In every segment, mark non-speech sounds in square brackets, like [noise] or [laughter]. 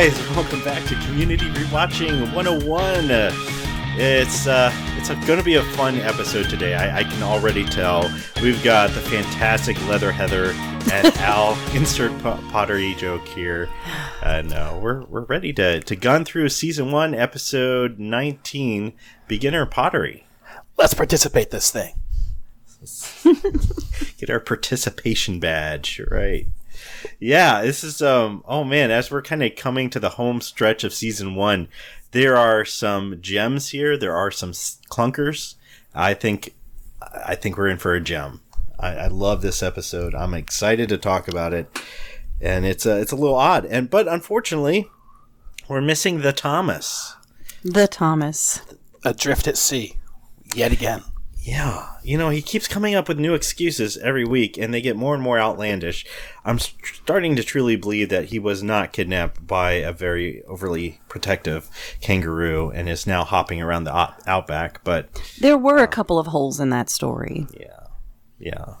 Guys, welcome back to Community Rewatching 101. Uh, it's uh, it's going to be a fun episode today. I, I, can already tell. We've got the fantastic Leather Heather and [laughs] Al insert pottery joke here, and uh, we're we're ready to to gun through season one, episode 19, beginner pottery. Let's participate this thing. [laughs] Get our participation badge, right? Yeah, this is um oh man, as we're kind of coming to the home stretch of season 1, there are some gems here, there are some clunkers. I think I think we're in for a gem. I, I love this episode. I'm excited to talk about it. And it's a, it's a little odd. And but unfortunately, we're missing the Thomas. The Thomas. Adrift at sea. Yet again. Yeah, you know, he keeps coming up with new excuses every week, and they get more and more outlandish. I'm starting to truly believe that he was not kidnapped by a very overly protective kangaroo and is now hopping around the out- outback. But there were a couple of holes in that story. Yeah, yeah,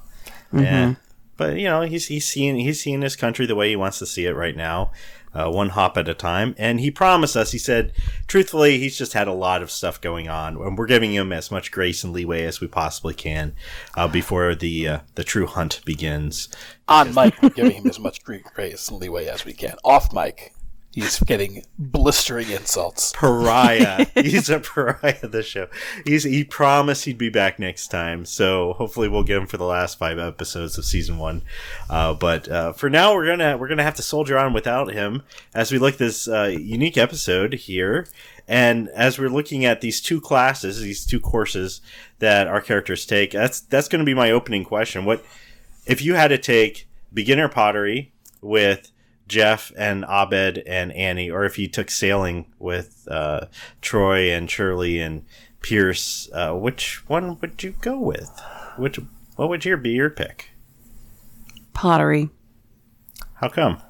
mm-hmm. and but you know, he's he's seeing he's seeing his country the way he wants to see it right now uh, one hop at a time. And he promised us, he said, truthfully, he's just had a lot of stuff going on, and we're giving him as much grace and leeway as we possibly can uh, before the uh, the true hunt begins. On mic, we're giving him as much grace and leeway as we can. Off mic, He's getting blistering insults. Pariah. [laughs] He's a pariah of the show. He's he promised he'd be back next time, so hopefully we'll get him for the last five episodes of season one. Uh, but uh, for now, we're gonna we're gonna have to soldier on without him as we look this uh, unique episode here, and as we're looking at these two classes, these two courses that our characters take. That's that's going to be my opening question. What if you had to take beginner pottery with Jeff and Abed and Annie, or if you took sailing with uh, Troy and Shirley and Pierce, uh, which one would you go with? Which what would your be your pick? Pottery. How come?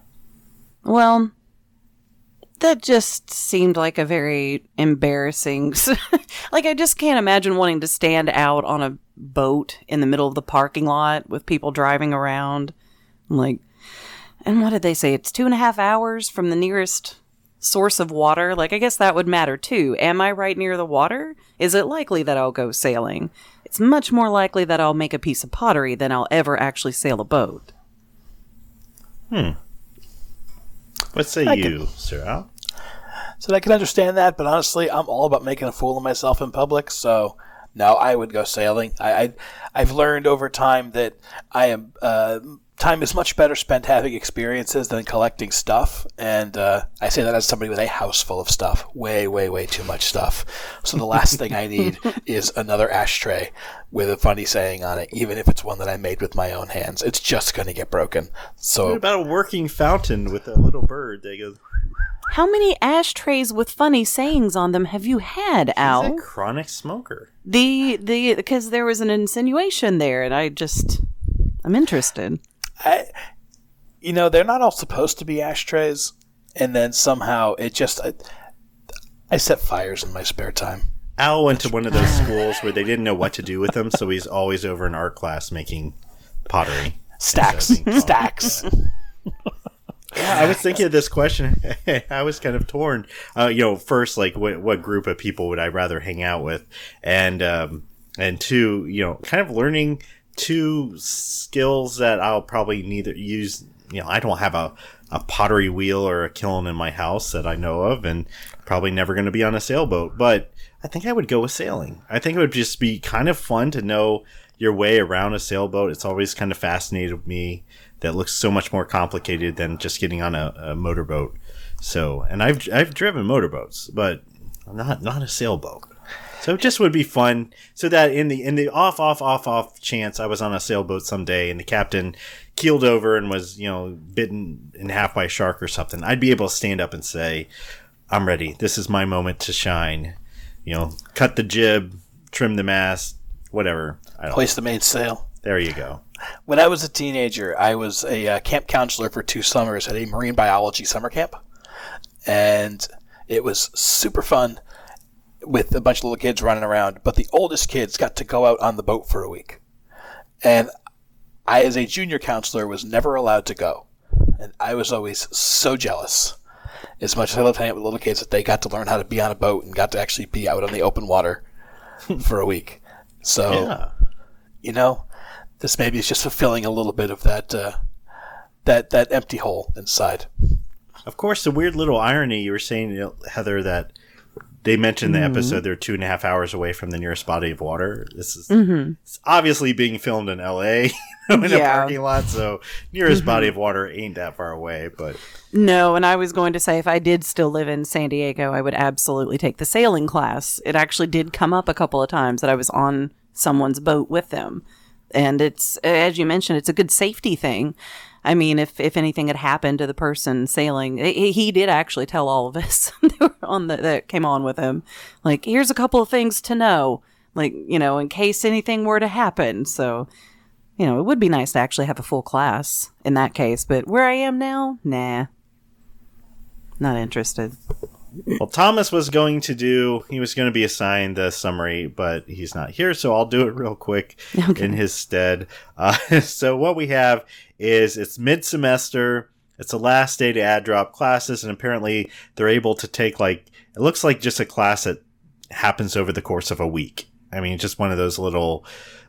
Well, that just seemed like a very embarrassing. [laughs] like I just can't imagine wanting to stand out on a boat in the middle of the parking lot with people driving around. Like and what did they say? It's two and a half hours from the nearest source of water. Like, I guess that would matter too. Am I right near the water? Is it likely that I'll go sailing? It's much more likely that I'll make a piece of pottery than I'll ever actually sail a boat. Hmm. What say I you, can, Sir Al? So I can understand that, but honestly, I'm all about making a fool of myself in public. So no, I would go sailing. I, I have learned over time that I am uh, time is much better spent having experiences than collecting stuff. And uh, I say that as somebody with a house full of stuff, way, way, way too much stuff. So the last thing I need [laughs] is another ashtray with a funny saying on it, even if it's one that I made with my own hands. It's just going to get broken. So what about a working fountain with a little bird that goes? [laughs] How many ashtrays with funny sayings on them have you had, Al? He's a chronic smoker. The the because there was an insinuation there, and I just I'm interested. I, you know, they're not all supposed to be ashtrays, and then somehow it just. I, I set fires in my spare time. Al went to one of those schools where they didn't know what to do with them, so he's always over in art class making pottery. Stacks. Stacks. [laughs] yeah, I was thinking of this question. [laughs] I was kind of torn. Uh, you know, first, like, what, what group of people would I rather hang out with? And, um, and two, you know, kind of learning two skills that I'll probably neither use. You know, I don't have a, a pottery wheel or a kiln in my house that I know of, and probably never going to be on a sailboat. But I think I would go with sailing. I think it would just be kind of fun to know your way around a sailboat. It's always kind of fascinated me that looks so much more complicated than just getting on a, a motorboat. So, and I've I've driven motorboats, but not not a sailboat. So it just would be fun, so that in the in the off off off off chance I was on a sailboat someday and the captain keeled over and was you know bitten in half by a shark or something, I'd be able to stand up and say, "I'm ready. This is my moment to shine." You know, cut the jib, trim the mast, whatever. Place the mainsail. There you go. When I was a teenager, I was a uh, camp counselor for two summers at a marine biology summer camp, and it was super fun with a bunch of little kids running around, but the oldest kids got to go out on the boat for a week. And I, as a junior counselor, was never allowed to go. And I was always so jealous. as much as I love hanging out with little kids, that they got to learn how to be on a boat and got to actually be out on the open water [laughs] for a week. So, Yeah. you know, this maybe is just fulfilling a little bit of that uh, that that empty hole inside. Of course, the weird little irony you were saying, Heather, that they mentioned in the mm-hmm. episode they're two and a half hours away from the nearest body of water. This is mm-hmm. it's obviously being filmed in L.A. [laughs] in a parking lot, so nearest body mm-hmm. of water ain't that far away. But No, and I was going to say if I did still live in San Diego, I would absolutely take the sailing class. It actually did come up a couple of times that I was on someone's boat with them. And it's as you mentioned, it's a good safety thing. I mean, if if anything had happened to the person sailing, he, he did actually tell all of us [laughs] on the, that came on with him. Like, here's a couple of things to know, like you know, in case anything were to happen. So, you know, it would be nice to actually have a full class in that case. But where I am now, nah. Not interested. Well, Thomas was going to do. He was going to be assigned the summary, but he's not here, so I'll do it real quick in his stead. Uh, [laughs] so what we have is it's mid semester. It's the last day to add drop classes, and apparently they're able to take like it looks like just a class that happens over the course of a week. I mean, just one of those little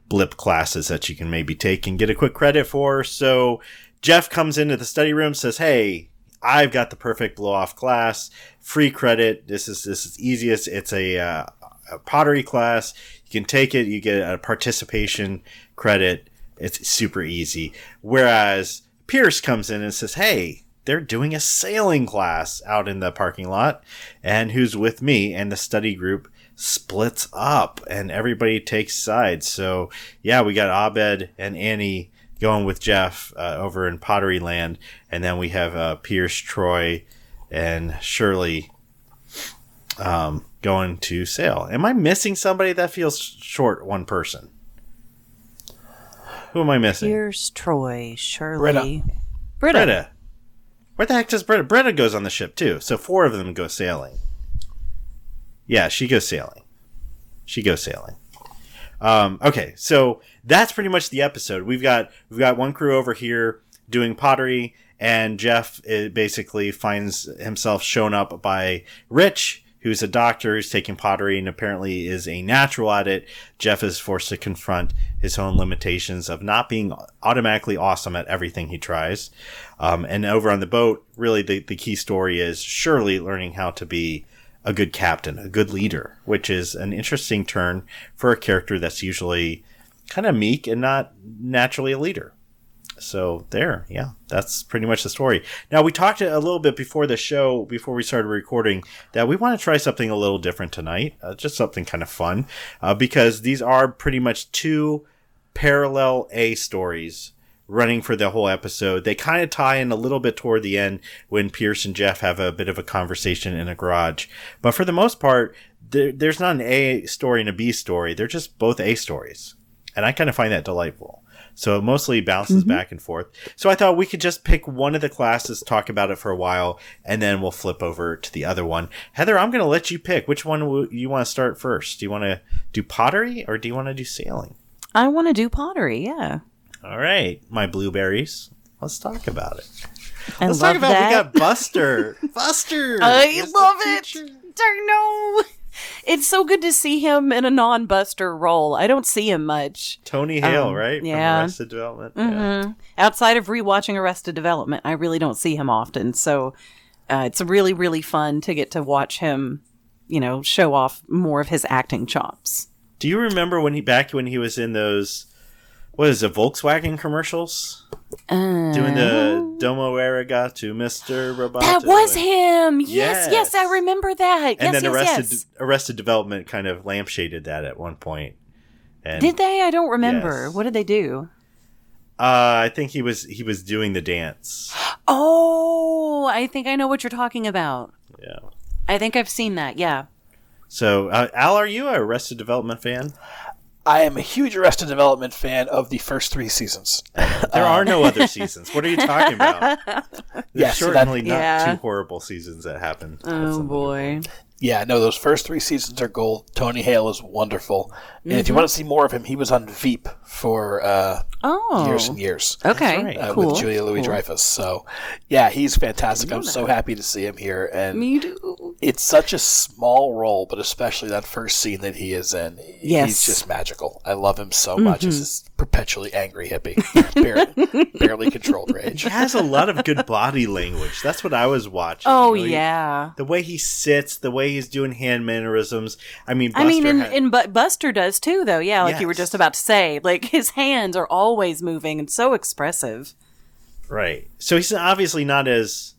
blip classes that you can maybe take and get a quick credit for. So Jeff comes into the study room, says, "Hey, I've got the perfect blow off class, free credit. This is this is easiest. It's a, uh, a pottery class. You can take it. You get a participation credit. It's super easy. Whereas Pierce comes in and says, "Hey." They're doing a sailing class out in the parking lot, and who's with me? And the study group splits up, and everybody takes sides. So, yeah, we got Abed and Annie going with Jeff uh, over in Pottery Land, and then we have uh, Pierce, Troy, and Shirley um, going to sail. Am I missing somebody that feels short? One person. Who am I missing? Here's Troy, Shirley, Britta. Britta. Britta. Where the heck does Britta? Britta goes on the ship too, so four of them go sailing. Yeah, she goes sailing. She goes sailing. Um, okay, so that's pretty much the episode. We've got we've got one crew over here doing pottery, and Jeff uh, basically finds himself shown up by Rich, who's a doctor who's taking pottery and apparently is a natural at it. Jeff is forced to confront his own limitations of not being automatically awesome at everything he tries. Um, and over on the boat, really the, the key story is Shirley learning how to be a good captain, a good leader, which is an interesting turn for a character that's usually kind of meek and not naturally a leader. So there, yeah, that's pretty much the story. Now we talked a little bit before the show, before we started recording, that we want to try something a little different tonight, uh, just something kind of fun, uh, because these are pretty much two parallel A stories running for the whole episode. They kind of tie in a little bit toward the end when Pierce and Jeff have a bit of a conversation in a garage, but for the most part, there, there's not an A story and a B story. They're just both A stories, and I kind of find that delightful. So it mostly bounces mm-hmm. back and forth. So I thought we could just pick one of the classes, talk about it for a while, and then we'll flip over to the other one. Heather, I'm going to let you pick. Which one you want to start first? Do you want to do pottery or do you want to do sailing? I want to do pottery. Yeah, All right, my blueberries. Let's talk about it. I Let's love talk about that. we got Buster. [laughs] Buster. I love it. know. It's so good to see him in a non-Buster role. I don't see him much. Tony Hale, Um, right? From yeah. Arrested Development. Yeah. Mhm. Outside of rewatching Arrested Development, I really don't see him often. So uh, it's really, really fun to get to watch him, you know, show off more of his acting chops. Do you remember when he back when he was in those what is it, Volkswagen commercials? Uh, Doing the Domo Arigato, Mr. Roboto. that was and- him. Yes, yes, Yes. I remember that. And yes, then yes, Arrested yes. Arrested Development kind of lampshaded that at one point. And Did they? I don't remember. What did they do? uh, I think he was he was doing the dance. [gasps] Oh, I think I know what you're talking about. Yeah. I think I've seen that. Yeah. So, uh, Al, are you a Arrested Development fan? I am a huge Arrested Development fan of the first three seasons. [laughs] There are no uh, other seasons. What are you talking about? [laughs] There's Yeah, so that- not Yeah. two horrible seasons that happen. Oh boy. Yeah, no, those first three seasons are gold. Tony Hale is wonderful, and Mm-hmm. if you want to see more of him, he was on Veep for uh, Oh. years and years. Okay. right. uh, cool. with Julia Louis Dreyfus. So, yeah, he's fantastic. I'm so happy to see him here, and Me too. it's such a small role, but especially that first scene that he is in, he's Yes. Mm-hmm. just magical. I love him so much He's this perpetually angry hippie, [laughs] barely, barely controlled rage. He has a lot of good body language. That's what I was watching. Oh you know, he- yeah. the way he sits, the way he's doing hand mannerisms. I mean, I mean, Buster and, had- and but Buster does too, though. Yeah, like you were just about to say. Like his hands are always moving and so expressive. right. So he's obviously not as.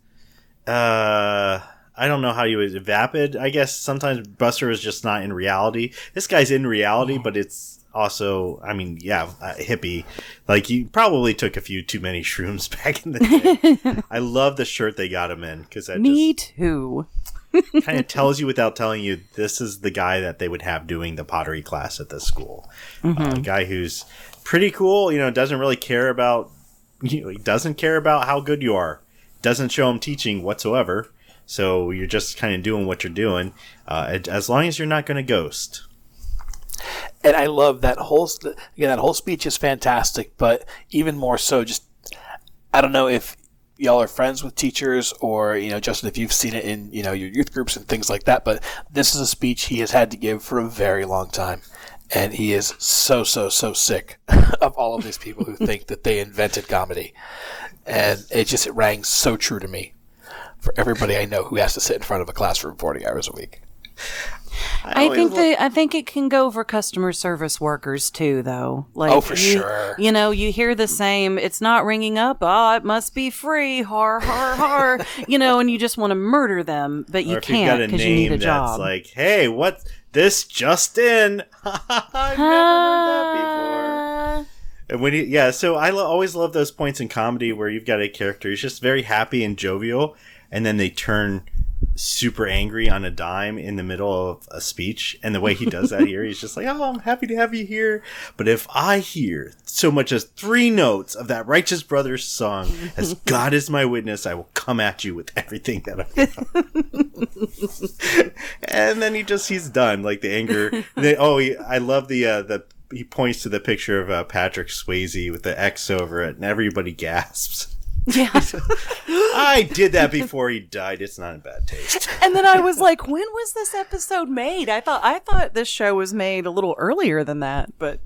uh I don't know how you would vapid. I guess sometimes Buster is just not in reality. This guy's in reality, but it's also, I mean, yeah, uh, hippie. Like you probably took a few too many [laughs] shrooms back in the day. [laughs] I love the shirt they got him in because that Me too. Just kind of tells you without telling you this is the guy that they would have doing the pottery class at this school. Uh, a guy who's pretty cool. You know, doesn't really care about. You know, he doesn't care about how good you are. Doesn't show him teaching whatsoever. So you're just kind of doing what you're doing, uh, as long as you're not going to ghost. and I love that whole again that whole speech is fantastic, but even more so, just I don't know if y'all are friends with teachers or you know Justin if you've seen it in you know your youth groups and things like that, but this is a speech he has had to give for a very long time. And he is so so so sick [laughs] of all of these people who think that they invented comedy, and it just it rang so true to me for everybody I know who has to sit in front of a classroom forty hours a week. I always think that I think it can go for customer service workers too, though. Like, Oh, for you, sure. You know, you hear the same. It's not ringing up. Oh, it must be free. Har har har. [laughs] you know, and you just want to murder them, but you or if you've can't because you need name a that's job. like, "Hey, what this just in?" [laughs] I've never heard that before. And when he, yeah, so I lo- always love those points in comedy where you've got a character who's just very happy and jovial, and then they turn super angry on a dime in the middle of a speech. And the way he does that here, he's just like, "Oh, I'm happy to have you here, but if I hear so much as three notes of that Righteous Brothers song, as [laughs] God is my witness, I will come at you with everything that I." Have [laughs] and then he just he's done like the anger. They, oh, he, I love the uh, the he points to the picture of uh, Patrick Swayze with the X over it, and everybody gasps. [laughs] yeah. I did that before he died. It's not in bad taste. [laughs] and then I was like, when was this episode made? I thought I thought this show was made a little earlier than that, but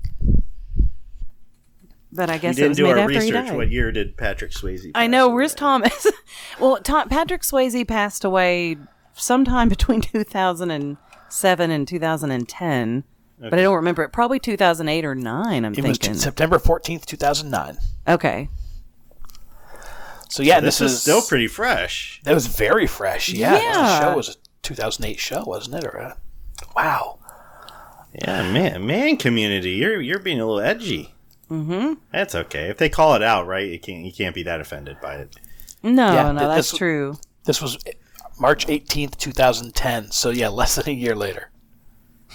but I guess it didn't was do made our after research. What year did Patrick Swayze? I know. away? Where's Thomas? [laughs] well, Tom, Patrick Swayze passed away sometime between 2007 and 2010, but I don't remember it. Probably 2008 or nine. I'm It was thinking. September fourteenth, two thousand nine. okay. So yeah, This this, is still pretty fresh. That was very fresh. Yeah, Yeah. the show was a 2008 show, wasn't it? Or a, wow. Yeah, man, man, community, you're you're being a little edgy. Mm-hmm. That's okay. If they call it out, right? You can't you can't be that offended by it. No, Yeah, no, th- that's this- true. This was March 18th, 2010. So yeah, less than a year later.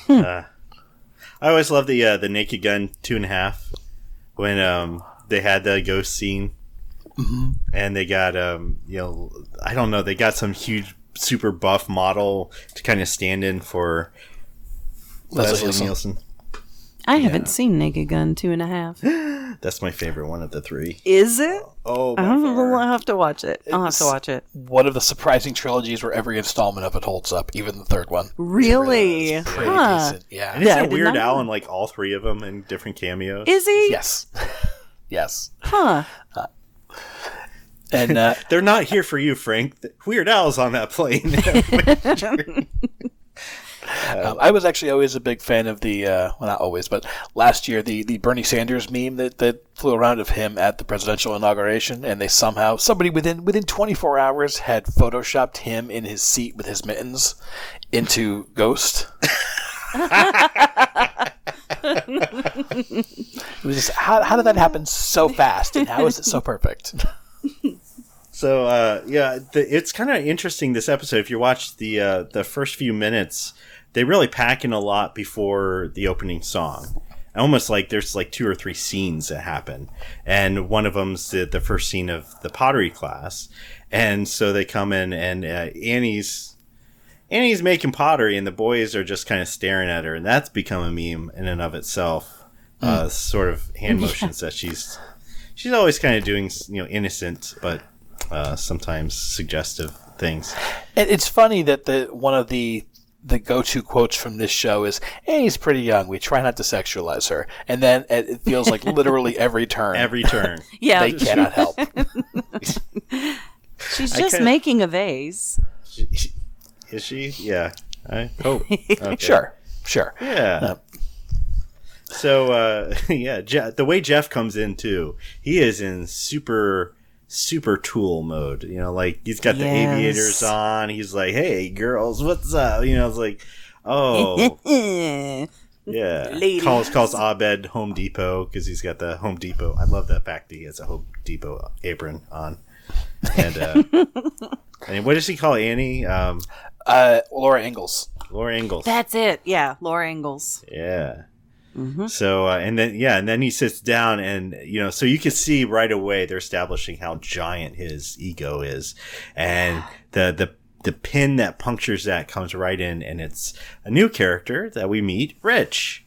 I always love the uh, the Naked Gun two and a half when um they had the ghost scene, and they got um you know I don't know they got some huge super buff model to kind of stand in for Leslie Leslie Nielsen. Nielsen. I haven't seen Naked Gun two and a half. [gasps] That's my favorite one of the three. Is it? Oh, by I'll far. have to watch it. I'll have to watch it. One of the surprising trilogies where every installment of it holds up, even the third one. Really? Pretty Huh. decent. Yeah. And isn't Yeah, I Weird Al know. in like all three of them in different cameos? Is he? Yes. [laughs] yes. Huh. And uh, [laughs] They're not here for you, Frank. Weird Al's on that plane. [laughs] [laughs] um, I was actually always a big fan of the, uh, well, not always, but last year, the, the Bernie Sanders meme that, that flew around of him at the presidential inauguration. And they somehow, somebody within, within 24 hours had photoshopped him in his seat with his mittens into Ghost. It was just, how, how did that happen so fast? And how is it so perfect? [laughs] So uh, yeah, the, it's kind of interesting this episode. If you watch the uh, the first few minutes, they really pack in a lot before the opening song. almost like there's like two or three scenes that happen, and one of them's the, the first scene of the pottery class, and so they come in and uh, Annie's Annie's making pottery, and the boys are just kind of staring at her, and that's become a meme in and of itself. Uh, sort of hand motions that she's she's always kind of doing, you know, innocent but uh, sometimes suggestive things. And it's funny that the one of the the go-to quotes from this show is Annie's pretty young. We try not to sexualize her, and then it it feels like [laughs] literally every turn Every turn. [laughs] Yeah, they cannot help. [laughs] she's just kinda- making a vase. Is she? Yeah. I hope. [laughs] Okay. Sure, sure. Yeah. So uh, [laughs] yeah, Je- the way Jeff comes in too, he is in super super tool mode. You know, like he's got the aviators on. He's like, "Hey, girls, what's up?" You know, it's like, "Oh, [laughs] yeah." Ladies. Calls calls Abed Home Depot because he's got the Home Depot. I love that fact that he has a Home Depot apron on. And uh, and what does he call Annie? Um, Uh, Laura Ingalls. Laura Ingalls. That's it. Yeah, Laura Ingalls. Yeah. Mm-hmm. So uh, and then yeah, and then he sits down, and you know, so you can see right away they're establishing how giant his ego is, and the the the pin that punctures that comes right in, and it's a new character that we meet, Rich.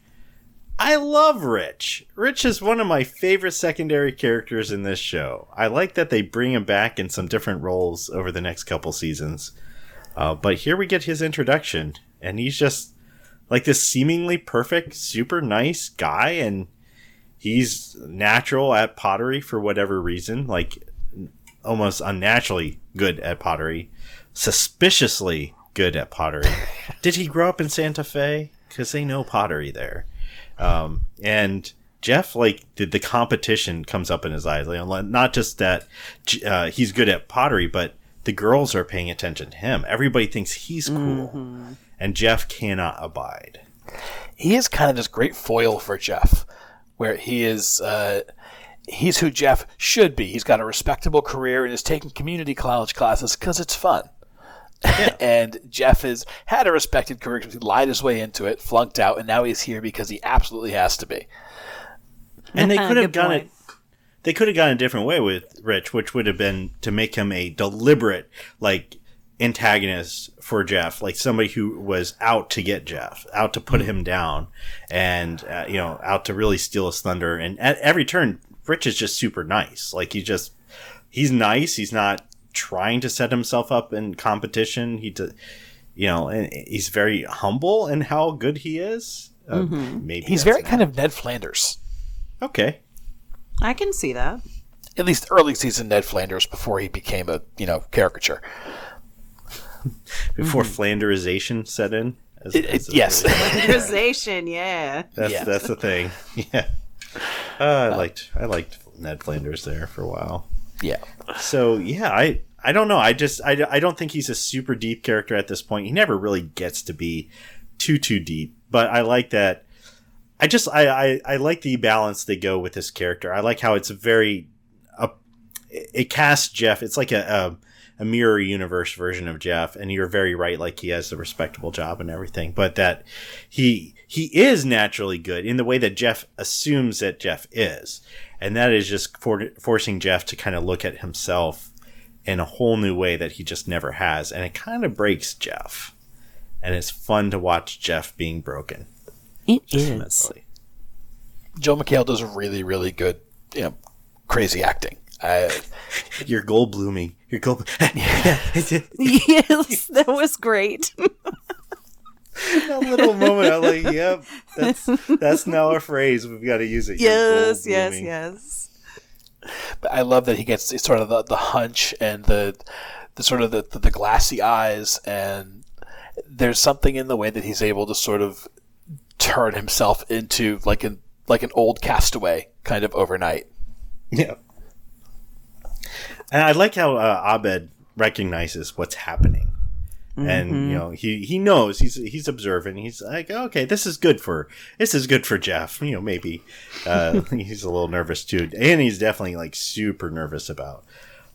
I love Rich. Rich is one of my favorite secondary characters in this show. I like that they bring him back in some different roles over the next couple seasons. Uh, but here we get his introduction, and he's just like this seemingly perfect, super nice guy, and he's natural at pottery for whatever reason, like almost unnaturally good at pottery, suspiciously good at pottery. [laughs] Did he grow up in Santa Fe? Because they know pottery there. Um, and Jeff, like, did the competition comes up in his eyes? Like, not just that uh, he's good at pottery, but the girls are paying attention to him. Everybody thinks he's cool, and Jeff cannot abide. he is kind of this great foil for Jeff, where he is. Uh, he's who Jeff should be. He's got a respectable career and is taking community college classes because it's fun. [laughs] and Jeff has had a respected career because he lied his way into it, flunked out, and now he's here because he absolutely has to be. And they could have done gone it. They could have gone a different way with Rich, which would have been to make him a deliberate, like, antagonist for Jeff, like somebody who was out to get Jeff, out to put him down, and uh, you know, out to really steal his thunder. And at every turn, Rich is just super nice. Like he just, he's nice. He's not trying to set himself up in competition. He, d- you know, and he's very humble in how good he is. Uh, Maybe He's very kind of Ned Flanders. okay. I can see that. At least early season Ned Flanders before he became a you know caricature. before Flanderization set in. As, It- as it- a yes. phrase. Conversation, yeah. that's Yeah. that's the thing. [laughs] Yeah, uh, I liked I liked Ned Flanders there for a while. yeah. So yeah, I I don't know. I just I, I don't think he's a super deep character at this point. He never really gets to be too too deep. But I like that. I just I I, I like the balance they go with this character. I like how it's very uh, it casts Jeff. It's like a, a a mirror universe version of Jeff, and you're very right. Like he has a respectable job and everything, but that he he is naturally good in the way that Jeff assumes that Jeff is, and that is just for, forcing Jeff to kind of look at himself in a whole new way that he just never has, and it kind of breaks Jeff, and it's fun to watch Jeff being broken. It Immensely. Joel McHale does really really good you know crazy acting. Uh, You're gold blooming. You're gold. [laughs] yes, that was great. [laughs] that little moment, I'm like, yep, that's that's now a phrase. We've got to use it. Yes, yes, yes. But I love that he gets sort of the, the hunch and the the sort of the, the, the glassy eyes and there's something in the way that he's able to sort of turn himself into like an like an old castaway kind of overnight. Yeah. And I like how uh, Abed recognizes what's happening. And you know he, he knows he's he's observing. He's like, okay, this is good for this is good for Jeff. You know, maybe uh, [laughs] he's a little nervous too, and he's definitely like super nervous about.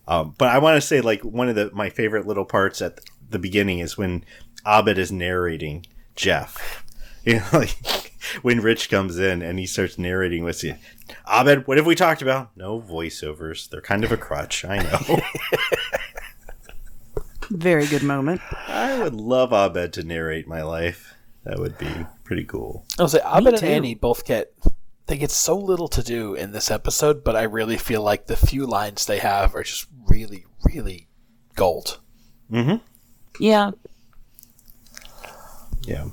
Um, but I want to say like one of the my favorite little parts at the beginning is when Abed is narrating Jeff. You know, [laughs] like when Rich comes in and he starts narrating with you. Abed, what have we talked about? No voiceovers. They're kind of a crutch. I know. [laughs] Very good moment. I would love Abed to narrate my life. That would be pretty cool. I'll say Abed and too. Annie both get they get so little to do in this episode, but I really feel like the few lines they have are just really, really gold. Mm-hmm. Yeah. Yeah.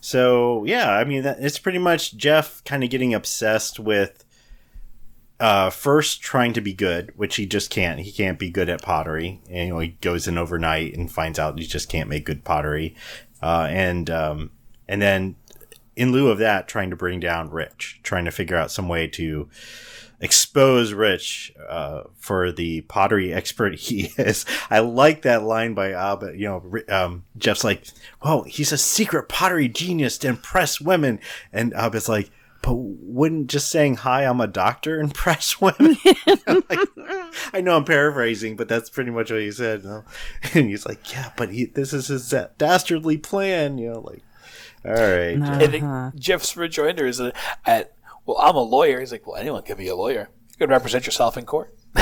So yeah, I mean, that, it's pretty much Jeff kind of getting obsessed with uh, first trying to be good, which he just can't. He can't be good at pottery, and you know he goes in overnight and finds out he just can't make good pottery, uh, and um, and then in lieu of that, trying to bring down Rich, trying to figure out some way to expose Rich uh, for the pottery expert [laughs] he is. I like that line by Abed. You know, um, Jeff's like, "Well, he's a secret pottery genius to impress women," and Abed's like. But wouldn't just saying hi, I'm a doctor [laughs] impress women? [laughs] Like, I know I'm paraphrasing, but that's pretty much what he said. You know? And he's like, "Yeah, but he, this is his dastardly plan." You know, like, all right, Nah. Jeff. I think Jeff's rejoinder is that at well, I'm a lawyer. He's like, well, anyone can be a lawyer. You can represent yourself in court. [laughs]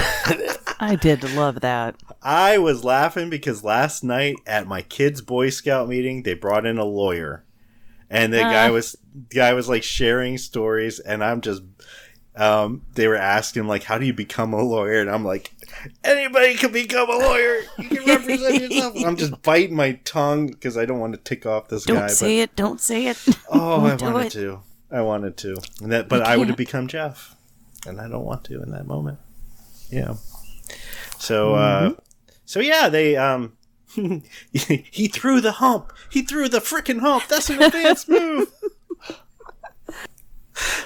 I did love that. I was laughing because last night at my kids' Boy Scout meeting, they brought in a lawyer, and the guy Ah. was the guy was like sharing stories, and I'm just. Um, they were asking like, "How do you become a lawyer?" And I'm like, "Anybody can become a lawyer. You can represent yourself." [laughs] I'm just biting my tongue because I don't want to tick off this guy. Don't guy. say it. Don't say it. [laughs] oh, I wanted it. to. I wanted to. And that, but I would have become Jeff, and I don't want to in that moment. Yeah. So, Mm-hmm. uh, so yeah, they um, [laughs] he threw the hump. He threw the freaking hump. That's an advanced move.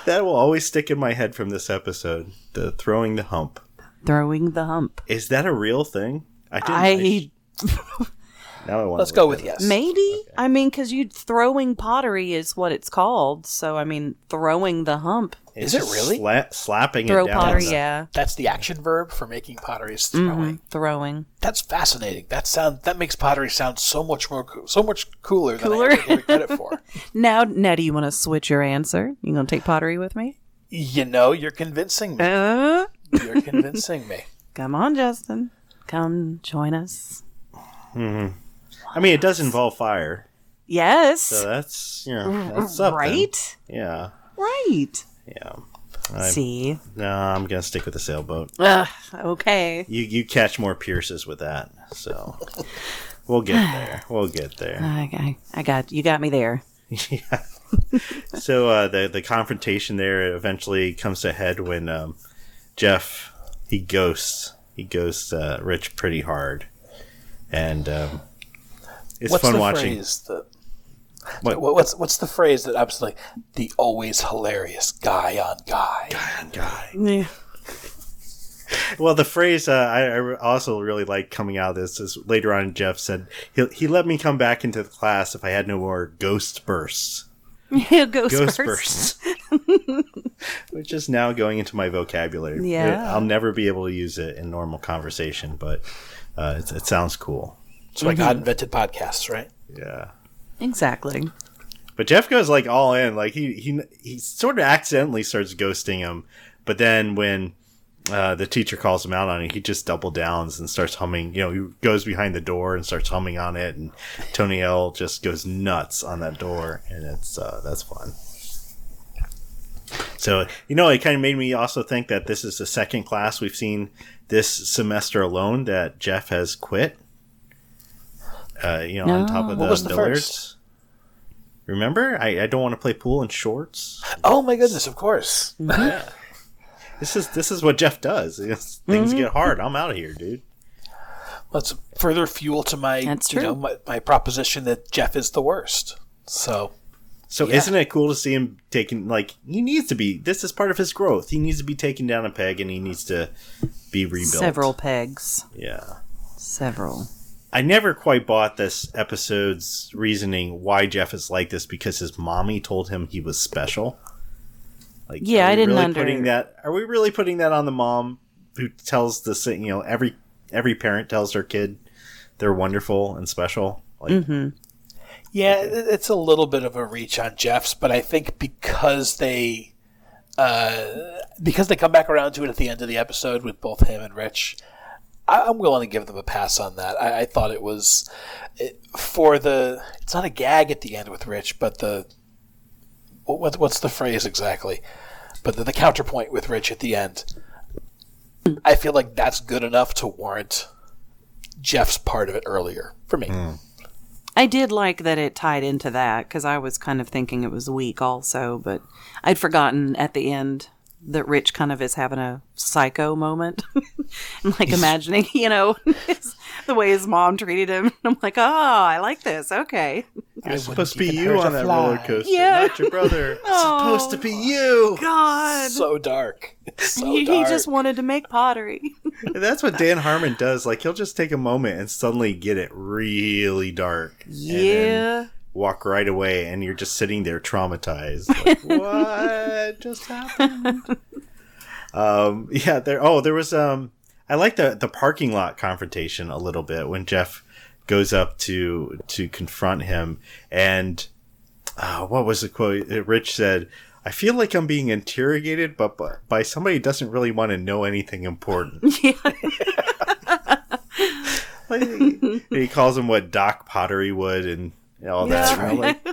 that will always stick in my head from this episode. The throwing the hump. Throwing the hump. Is that a real thing? I didn't. I sh- [laughs] now I want. Let's go with yes. maybe. I mean, because you throwing pottery is what it's called. So I mean, throwing the hump. Is it really? Sla- slapping Throw it down? pottery. the- Yeah. That's the action verb for making pottery is throwing. Mhm, Throwing. That's fascinating. That sound that makes pottery sound so much more coo- so much cooler, Cooler? than I ever gave it credit for. [laughs] Now, now, do you want to switch your answer? You gonna take pottery with me? you know, you're convincing me. Uh, You're convincing me. [laughs] come on, Justin. Come join us. I mean, it does involve fire, Yes. so that's you know that's something. right. Yeah, Right. yeah. I, See. no, I'm gonna stick with the sailboat. Ugh, okay. You you catch more Pierces with that, so we'll get [sighs] there. We'll get there. I, I, I got you. Got me there. [laughs] yeah. So uh, the the confrontation there eventually comes to head when um, Jeff he ghosts he ghosts uh, Rich pretty hard, and um, it's what's fun the watching. phrase that What- what- what's what's the phrase that I'm just like the always hilarious guy on guy? guy. Yeah. Well, the phrase uh, I, I also really like coming out of this is later on. Jeff said he he let me come back into the class if I had no more ghost bursts. [laughs] Ghost, Ghost bursts. bursts, [laughs] which is now going into my vocabulary. Yeah. I'll never be able to use it in normal conversation, but uh, it, it sounds cool. That's why God invented podcasts, right? Yeah. Exactly. But Jeff goes like all in. Like he he he sort of accidentally starts ghosting him, but then when uh, the teacher calls him out on it, he just double downs and starts humming. You know, he goes behind the door and starts humming on it, and Tony Hale just goes nuts on that door, and it's uh, that's fun. So you know, it kind of made me also think that this is the second class we've seen this semester alone that Jeff has quit. Uh, you know, on top of No. the What the billiards. first? Remember, I, I don't want to play pool in shorts. Oh my goodness, of course. This is this is what Jeff does. It's- things mm-hmm. get hard. I'm out of here, dude. That's further fuel to my That's you know my, my proposition that Jeff is the worst. So So Yeah. isn't it cool to see him taking like he needs to be? This is part of his growth. He needs to be taken down a peg, and he needs to be rebuilt. Several pegs. Yeah. Several. I never quite bought this episode's reasoning why Jeff is like this because his mommy told him he was special. Like, Yeah, I didn't really under- putting that. Are we really putting that on the mom who tells the sa- you know every every parent tells their kid they're wonderful and special? Like, Mm-hmm. Yeah, it- it's a little bit of a reach on Jeff's, but I think because they uh, because they come back around to it at the end of the episode with both him and Rich, I, I'm willing to give them a pass on that. I, I thought it was it, for the. It's not a gag at the end with Rich, but the what, what- what's the phrase exactly? But the, the counterpoint with Rich at the end. I feel like that's good enough to warrant Jeff's part of it earlier for me. Hmm. I did like that it tied into that because I was kind of thinking it was weak also, but I'd forgotten at the end that Rich kind of is having a psycho moment. I'm [laughs] like [laughs] imagining, you know, [laughs] his, the way his mom treated him. [laughs] I'm like, oh, I like this. Okay. It's supposed to be you on that fly. roller coaster, Yeah. not your brother. [laughs] It's supposed to be you. God. so dark. [laughs] So he, he just wanted to make pottery. And that's what Dan Harmon does. Like he'll just take a moment and suddenly get it really dark. and then yeah. walk right away, and you're just sitting there traumatized. Like, what just happened? um, yeah. There. Oh, there was. Um, I like the the parking lot confrontation a little bit when Jeff goes up to to confront him, and uh, what was the quote? Rich said. I feel like I'm being interrogated, but by, by somebody who doesn't really want to know anything important. [laughs] [laughs] Like, he calls him what Doc Pottery would and all that. Yeah. I'm Like,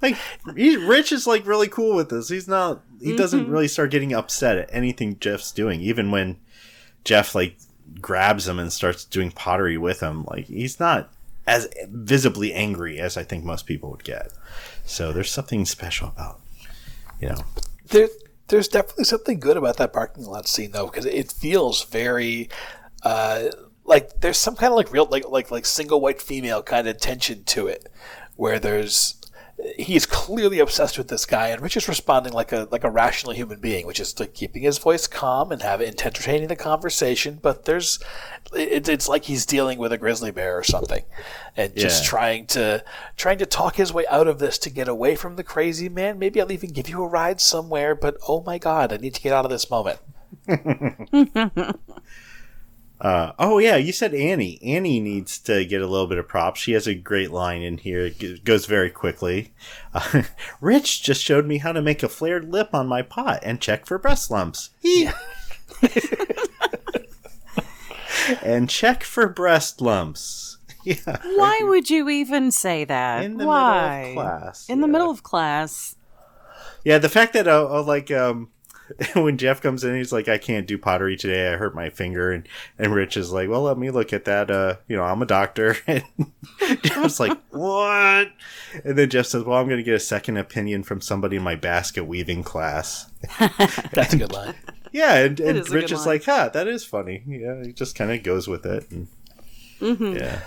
like he, Rich is like really cool with this. He's not. He doesn't really start getting upset at anything Jeff's doing, even when Jeff like grabs him and starts doing pottery with him. Like he's not as visibly angry as I think most people would get. So there's something special about you know. there, there's definitely something good about that parking lot scene though, because it feels very uh, like there's some kind of like real like like like single white female kind of tension to it, where there's he's clearly obsessed with this guy, and Rich is responding like a like a rational human being, which is like keeping his voice calm and having and entertaining the conversation. But there's it, it's like he's dealing with a grizzly bear or something, and just Yeah. trying to trying to talk his way out of this to get away from the crazy man. Maybe I'll even give you a ride somewhere, but oh my god, I need to get out of this moment. [laughs] Uh, oh yeah, you said Annie. Annie needs to get a little bit of props. She has a great line in here. It g- goes very quickly. Uh, [laughs] Rich just showed me how to make a flared lip on my pot and check for breast lumps. [laughs] And check for breast lumps. [laughs] Yeah. Why would you even say that? In the Why? middle of class. In the middle of class. Yeah, the fact that uh, uh, like um [laughs] when Jeff comes in, he's like, "I can't do pottery today. I hurt my finger," and and Rich is like, "Well, let me look at that. Uh, you know, I'm a doctor." [laughs] And Jeff's like, [laughs] "What?" And then Jeff says, "Well, I'm going to get a second opinion from somebody in my basket weaving class." That's a good line. Yeah, and, and is Rich is line. like, "Huh, that is funny." Yeah, he just kind of goes with it. And, Mm-hmm. Yeah.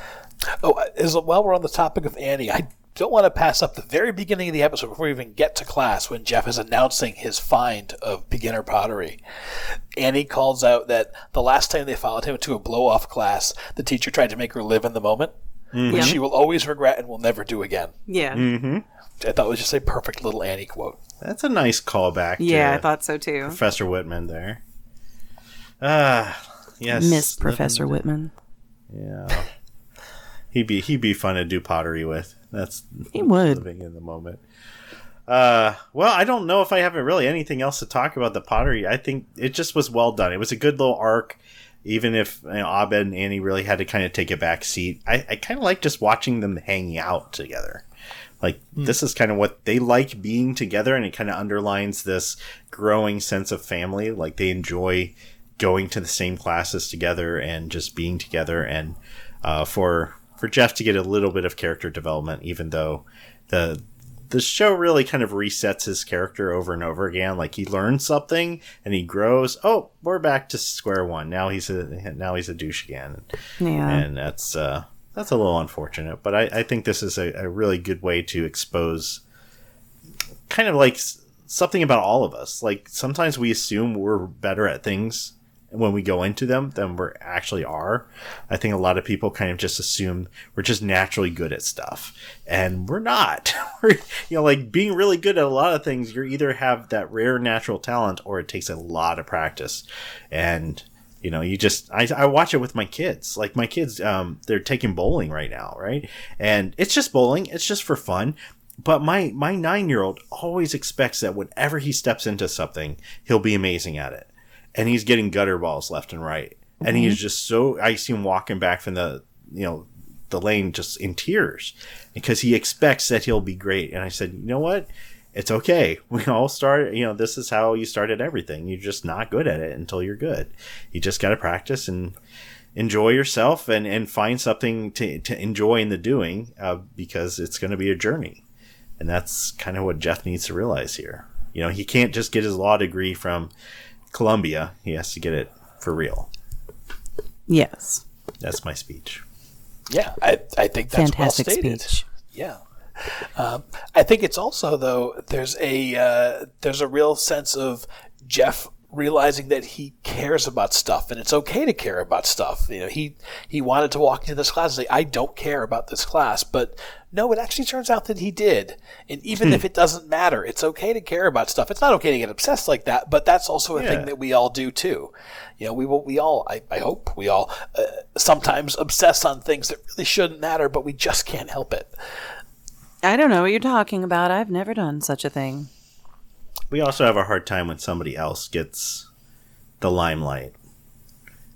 Oh, as while we're on the topic of Annie, I don't want to pass up the very beginning of the episode before we even get to class when Jeff is announcing his find of beginner pottery. Annie calls out that the last time they followed him to a blow off class, the teacher tried to make her live in the moment, which Yeah. she will always regret and will never do again. Yeah. Mm-hmm. I thought it was just a perfect little Annie quote. That's a nice callback. Yeah, I thought so too. Professor Whitman there. Ah, yes, Miss Professor Whitman. Yeah. He'd be he'd be fun to do pottery with. That's He would. living in the moment. Uh, well, I don't know if I have really anything else to talk about the pottery. I think it just was well done. It was a good little arc, even if you know, Abed and Annie really had to kind of take a back seat. I, I kind of like just watching them hanging out together. Like this is kind of what they like being together, and it kind of underlines this growing sense of family. Like they enjoy going to the same classes together and just being together. And uh, for for Jeff to get a little bit of character development, even though the the show really kind of resets his character over and over again. Like he learns something and he grows. Oh, we're back to square one. Now he's a now he's a douche again, Yeah. and that's uh, that's a little unfortunate. But I, I think this is a, a really good way to expose kind of like something about all of us. Like sometimes we assume we're better at things when we go into them than we actually are. I think a lot of people kind of just assume we're just naturally good at stuff, and we're not. [laughs] we're, you know, like being really good at a lot of things, you either have that rare natural talent or it takes a lot of practice. And You know, you just I, I watch it with my kids. Like my kids, um, they're taking bowling right now, right? And it's just bowling. It's just for fun. But my my nine year old always expects that whenever he steps into something, he'll be amazing at it, and he's getting gutter balls left and right, and he's just so. I see him walking back from the you know the lane just in tears because he expects that he'll be great. And I said, you know what? It's okay. [laughs] We all start, you know, this is how you started everything. You're just not good at it until you're good. You just got to practice and enjoy yourself and, and find something to, to enjoy in the doing uh, because it's going to be a journey. And that's kind of what Jeff needs to realize here. You know, he can't just get his law degree from Columbia, he has to get it for real. Yes. That's my speech. Yeah, I, I think that's Fantastic well stated. speech. Yeah. Um, I think it's also though there's a uh, there's a real sense of Jeff realizing that he cares about stuff and it's okay to care about stuff. You know, he he wanted to walk into this class and say, I don't care about this class, but no, it actually turns out that he did. And even if it doesn't matter, it's okay to care about stuff. It's not okay to get obsessed like that, but that's also a Yeah. thing that we all do too. You know, we will, we all, I, I hope we all uh, sometimes obsess on things that really shouldn't matter, but we just can't help it. I don't know what you're talking about. I've never done such a thing. We also have a hard time when somebody else gets the limelight.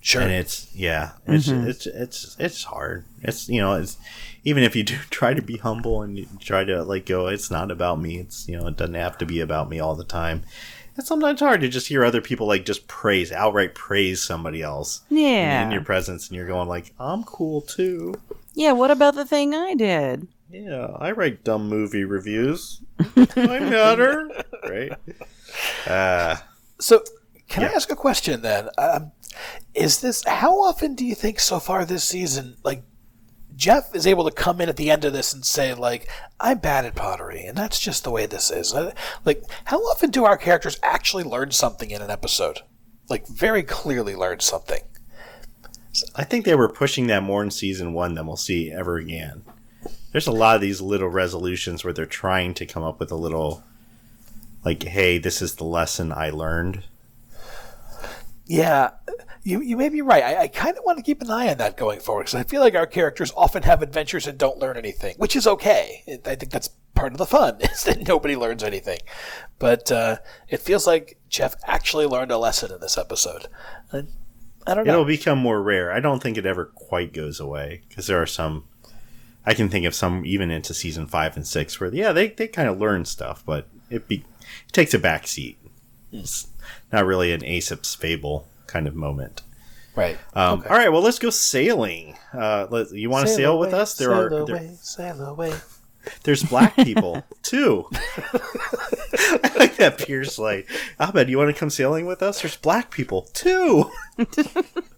Sure. and it's yeah it's mm-hmm. it's it's it's hard it's you know it's even if you do [laughs] try to be humble and you try to like go it's not about me it's you know it doesn't have to be about me all the time it's sometimes hard to just hear other people like just praise outright praise somebody else in- Yeah. in your presence and you're going like i'm cool too Yeah, what about the thing I did? Yeah i write dumb movie reviews [laughs] i matter right uh So, can I ask a question then? Um, is this how often do you think so far this season, like Jeff is able to come in at the end of this and say, like, I'm bad at pottery, and that's just the way this is. Uh, Like, how often do our characters actually learn something in an episode? Like, very clearly learn something. I think they were pushing that more in season one than we'll see ever again. There's a lot of these little resolutions where they're trying to come up with a little, like, hey, this is the lesson I learned. Yeah, you, you may be right. I, I kind of want to keep an eye on that going forward because I feel like our characters often have adventures and don't learn anything, which is okay. I think that's part of the fun [laughs] is that nobody learns anything. But uh, it feels like Jeff actually learned a lesson in this episode. I, I don't know. It'll become more rare. I don't think it ever quite goes away because there are some. I can think of some even into season five and six where yeah they, they kind of learn stuff, but it be it takes a back seat. It's not really an Aesop's fable kind of moment. right. Um, Okay. All right, well let's go sailing. Uh, let, you want to sail, with away, us? There sail are away, there- sail away. There's black people [laughs] too. I like that Pierce light. Abed, you want to come sailing with us? There's black people too. [laughs]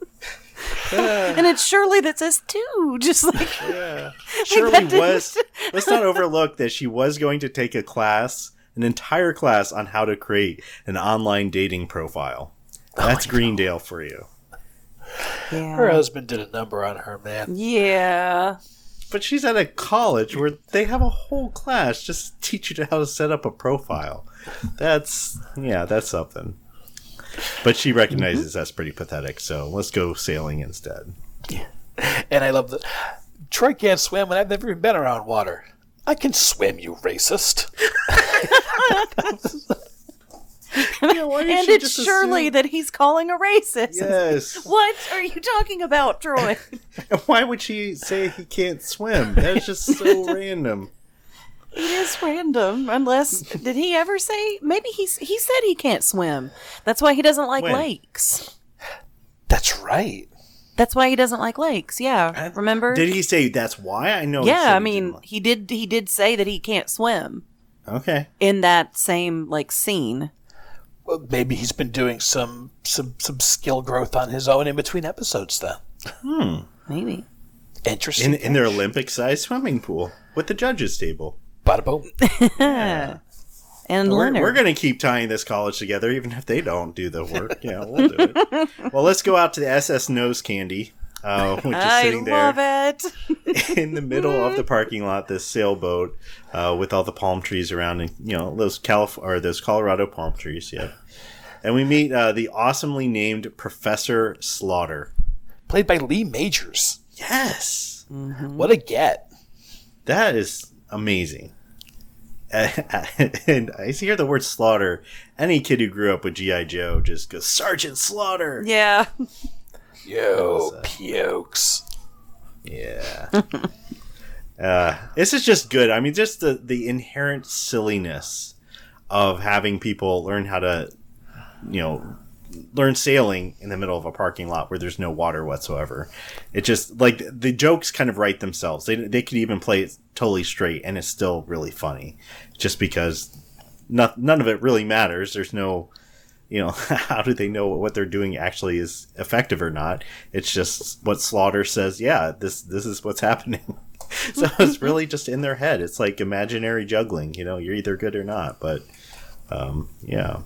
[laughs] And it's Shirley that says two, [laughs] just like Shirley that didn't- was. [laughs] Let's not overlook that she was going to take a class, an entire class on how to create an online dating profile. Oh that's Greendale for you. Her husband did a number on her, man. Yeah. But she's at a college where they have a whole class just to teach you how to set up a profile. That's yeah, that's something. But she recognizes mm-hmm. that's pretty pathetic, so let's go sailing instead. And I love the Troy can't swim, and I've never even been around water. I can swim, you racist. [laughs] And it's Shirley that he's calling a racist. Yes. [laughs] What are you talking about, Troy? [laughs] Why would she say he can't swim? That's just so random. It is random. Unless did he ever say? Maybe he's he said he can't swim. That's why he doesn't like When? lakes. That's right. That's why he doesn't like lakes. Yeah, I, remember? Did he say that's why? I know. yeah, I mean, didn't like- he did. He did say that he can't swim okay. in that same like scene. Well, maybe he's been doing some some some skill growth on his own in between episodes. Then Hmm. Maybe. interesting. In in their Olympic-sized swimming pool with the judges' table. Bada boom. [laughs] And We're, Leonard. we're going to keep tying this college together, even if they don't do the work. Yeah, we'll do it. [laughs] well, let's go out to the SS Nose Candy, uh, which is I sitting there it. [laughs] in the middle of the parking lot. This sailboat uh, with all the palm trees around, and you know those Calif- or those Colorado palm trees. Yeah, and we meet uh, the awesomely named Professor Slaughter. Played by Lee Majors. Yes, What a get. that is amazing. [laughs] and I hear the word slaughter. Any kid who grew up with GI Joe just goes Sergeant Slaughter. Yeah. Yo, pukes. Yeah. [laughs] uh, this is just good. I mean, just the the inherent silliness of having people learn how to, you know, learn sailing in the middle of a parking lot where there's no water whatsoever. It just like the jokes kind of write themselves. They they could even play it totally straight, and it's still really funny, just because not, none of it really matters. There's no you know, [laughs] how do they know what they're doing actually is effective or not? It's just what Slaughter says. Yeah, this this is what's [laughs] happening. [laughs] so it's really just in their head. It's like imaginary juggling. You know, you're either good or not. But um, yeah.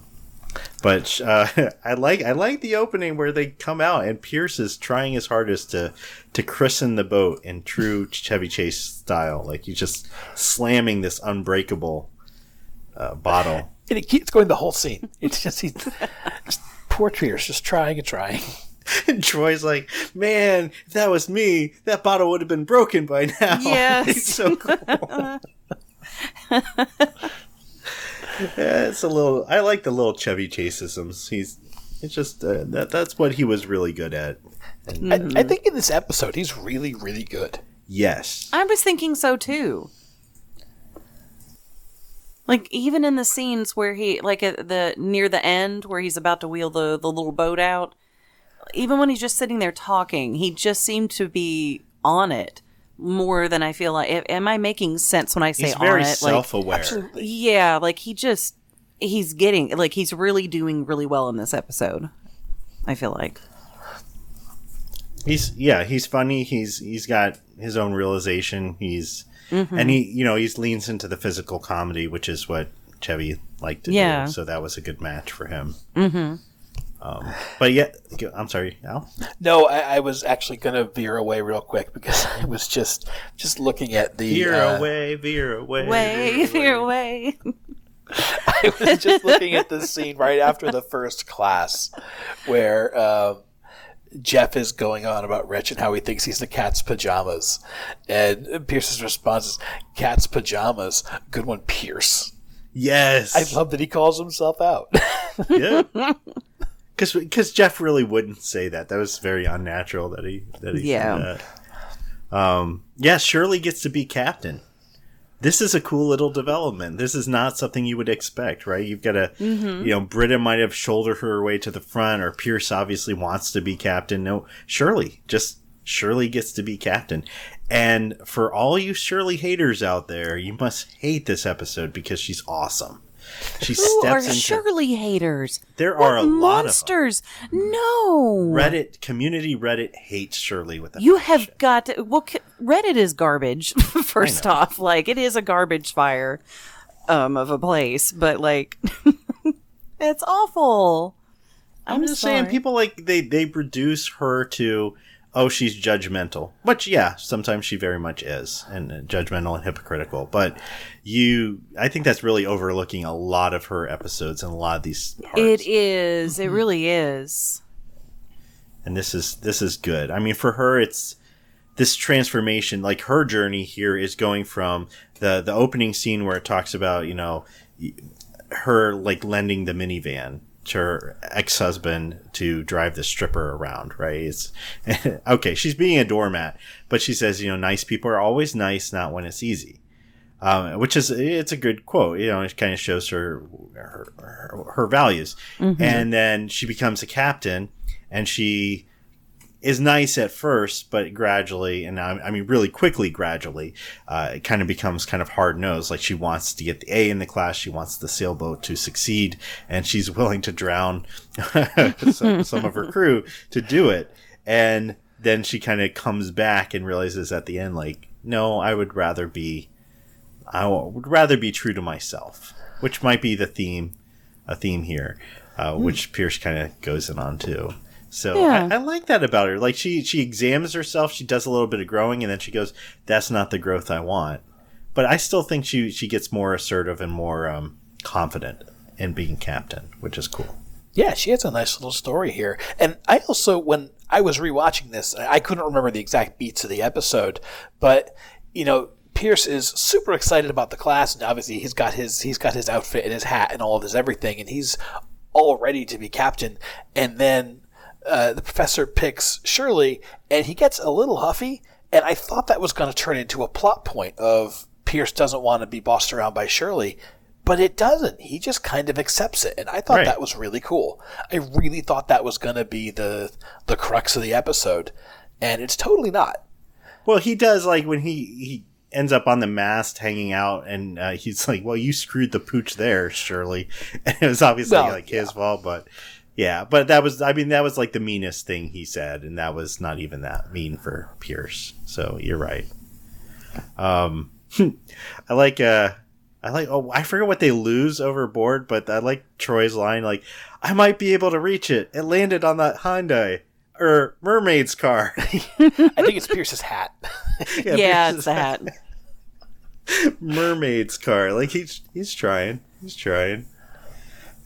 But uh, [laughs] I like I like the opening where they come out and Pierce is trying his hardest to to christen the boat in true Chevy Chase style. Like he's just slamming this unbreakable uh, bottle. And it keeps going the whole scene. It's just, he's, just poor Pierce, just trying and trying. [laughs] And Troy's like, man, if that was me, that bottle would have been broken by now. [laughs] Yes. it's so cool. Yeah, it's a little. I like the little Chevy Chaseisms. He's. It's just uh, that. That's what he was really good at. I, I think in this episode, he's really, really good. Yes. I was thinking so too. Like even in the scenes where he like at the near the end where he's about to wheel the the little boat out, even when he's just sitting there talking, he just seemed to be on it more than I feel like. Am I making sense when I say He's on it? Like, self-aware. yeah, like he just he's getting like he's really doing really well in this episode. I feel like. He's yeah. He's funny. He's he's got his own realization. He's Mm-hmm. and he you know he leans into the physical comedy, which is what Chevy liked to Yeah. do. So that was a good match for him. Mm-hmm. Um, but yeah, I'm sorry, Al. No, I, I was actually going to veer away real quick because [laughs] I was just just looking at the. Veer uh, away, veer away, Way, veer away. your way. [laughs] I was just looking at the scene right after the first class where um, Jeff is going on about Rich and how he thinks he's the cat's pajamas. And Pierce's response is, Cat's pajamas? Good one, Pierce. Yes, I love that he calls himself out. [laughs] yeah. Because because Jeff really wouldn't say that. That was very unnatural that he that he Yeah. said that. Um, yeah, Shirley gets to be captain. This is a cool little development. This is not something you would expect, right? You've got a, you know, Britta might have shouldered her way to the front, or Pierce obviously wants to be captain. No, Shirley just Shirley gets to be captain. And for all you Shirley haters out there, you must hate this episode because she's awesome. She Who are steps into Shirley haters? There What are a lot of monsters. No. Reddit community Reddit hates Shirley with a You have got to, well. Reddit is garbage. [laughs] First off, like it is a garbage fire, um, of a place. But like, [laughs] it's awful. I'm, just saying people like they they reduce her to oh she's judgmental which yeah sometimes she very much is and uh, judgmental and hypocritical but you I think that's really overlooking a lot of her episodes and a lot of these parts It is. Mm-hmm. It really is. and this is this is good. I mean, for her, it's this transformation. Like her journey here is going from the the opening scene where it talks about you know her like lending the minivan to her ex husband to drive the stripper around. Right? It's [laughs] okay. She's being a doormat, but she says you know nice people are always nice, not when it's easy. Um, which is it's a good quote. You know, it kind of shows her her, her, her values. And then she becomes a captain, and she is nice at first, but gradually, and I, I mean really quickly, gradually, uh, it kind of becomes kind of hard nosed. Like she wants to get the A in the class, she wants the sailboat to succeed, and she's [laughs] willing to drown [laughs] some, some of her crew to do it. And then she kind of comes back and realizes at the end, like, no, I would rather be, I would rather be true to myself, which might be the theme, a theme here, uh, which Pierce kind of goes in on too. So Yeah. I, I like that about her. Like she she examines herself, she does a little bit of growing, and then she goes, "That's not the growth I want." But I still think she she gets more assertive and more um, confident in being captain, which is cool. Yeah, she has a nice little story here. And I also, when I was rewatching this, I couldn't remember the exact beats of the episode, but you know, Pierce is super excited about the class, and obviously he's got his he's got his outfit and his hat and all of his everything, and he's all ready to be captain. And then uh, the professor picks Shirley, and he gets a little huffy. And I thought that was going to turn into a plot point of Pierce doesn't want to be bossed around by Shirley, but it doesn't. He just kind of accepts it, and I thought Right. that was really cool. I really thought that was going to be the the crux of the episode, and it's totally not. Well, he does like when he he ends up on the mast hanging out, and uh, he's like, "Well, you screwed the pooch there, Shirley," [laughs] and it was obviously Well, like his fault, but yeah, but that was I mean that was like the meanest thing he said, and that was not even that mean for Pierce. So you're right. Um, [laughs] I like uh. I like. Oh, I forget what they lose overboard, but I like Troy's line. Like, I might be able to reach it. It landed on that Hyundai or mermaid's car. [laughs] I think it's Pierce's hat. [laughs] Yeah, Pierce's it's hat. mermaid's car. Like he's he's trying. He's trying.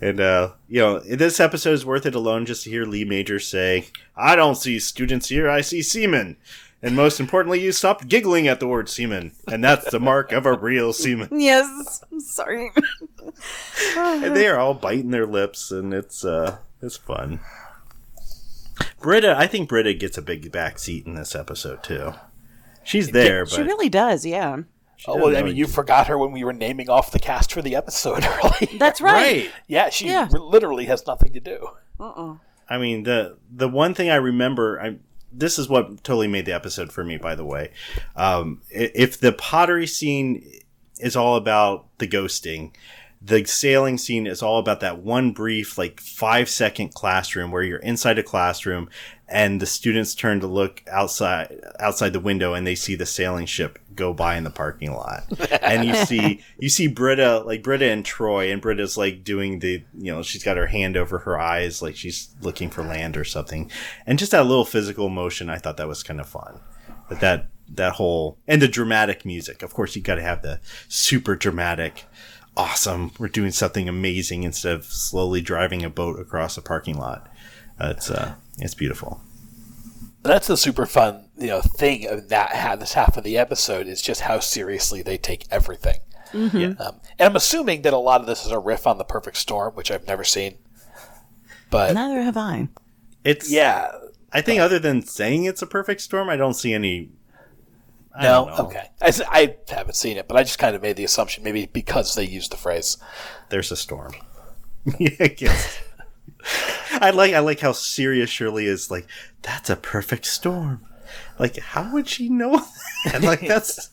And uh, you know, this episode is worth it alone just to hear Lee Major say, "I don't see students here. I see seamen." And most importantly, you stopped giggling at the word seaman, and that's the mark of a real seaman. [laughs] Yes. I'm sorry. [laughs] And they are all biting their lips, and it's uh, it's fun. Britta, I think Britta gets a big backseat in this episode too. She's there, but She really does, yeah. Oh well, I mean, you forgot her when we were naming off the cast for the episode [laughs] earlier. That's right. right. yeah, she Yeah. literally has nothing to do. I mean the the one thing I remember I this is what totally made the episode for me by the way. Um if the pottery scene is all about the ghosting, the sailing scene is all about that one brief like 5 second classroom where you're inside a classroom and the students turn to look outside outside the window and they see the sailing ship go by in the parking lot. And you [laughs] see you see Britta like Britta and Troy and Britta's like doing the you know she's got her hand over her eyes like she's looking for land or something. And just that little physical motion I thought that was kind of fun. But that that whole and the dramatic music. Of course you got to have the super dramatic awesome we're doing something amazing instead of slowly driving a boat across a parking lot. Uh, it's uh it's beautiful That's the super fun, you know, thing of that ha- this half of the episode is just how seriously they take everything. yeah Um, and I'm assuming that a lot of this is a riff on the Perfect Storm, which I've never seen. But Neither have I. it's yeah, I think other than saying it's a perfect storm, I don't see any. I no, don't know. okay. I, s- I haven't seen it, but I just kind of made the assumption maybe because they used the phrase. There's a storm. [laughs] yeah, I like I like how serious Shirley is. Like that's a perfect storm. Like how would she know that? And [laughs] like that's.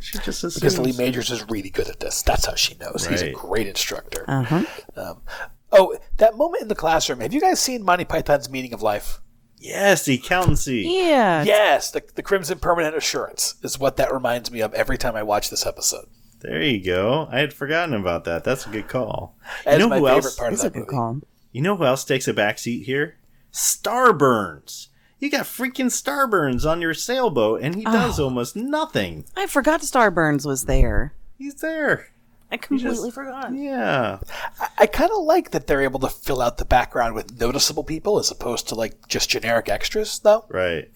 She just assumes. Because Lee Majors is really good at this. That's how she knows. He's a great instructor. Uh huh. Um, oh, that moment in the classroom. Have you guys seen Monty Python's Meaning of Life? Yes, the accountancy. Yeah. Yes, the, the Crimson Permanent Assurance is what that reminds me of every time I watch this episode. There you go. I had forgotten about that. That's a good call. That you know my who favorite else? part of That's a good movie. call. You know who else takes a backseat here? Starburns. You got freaking Starburns on your sailboat, and he does oh. almost nothing. I forgot Starburns was there. He's there. I completely just- forgot. Yeah. I, I kind of like that they're able to fill out the background with noticeable people as opposed to like just generic extras, though. Right.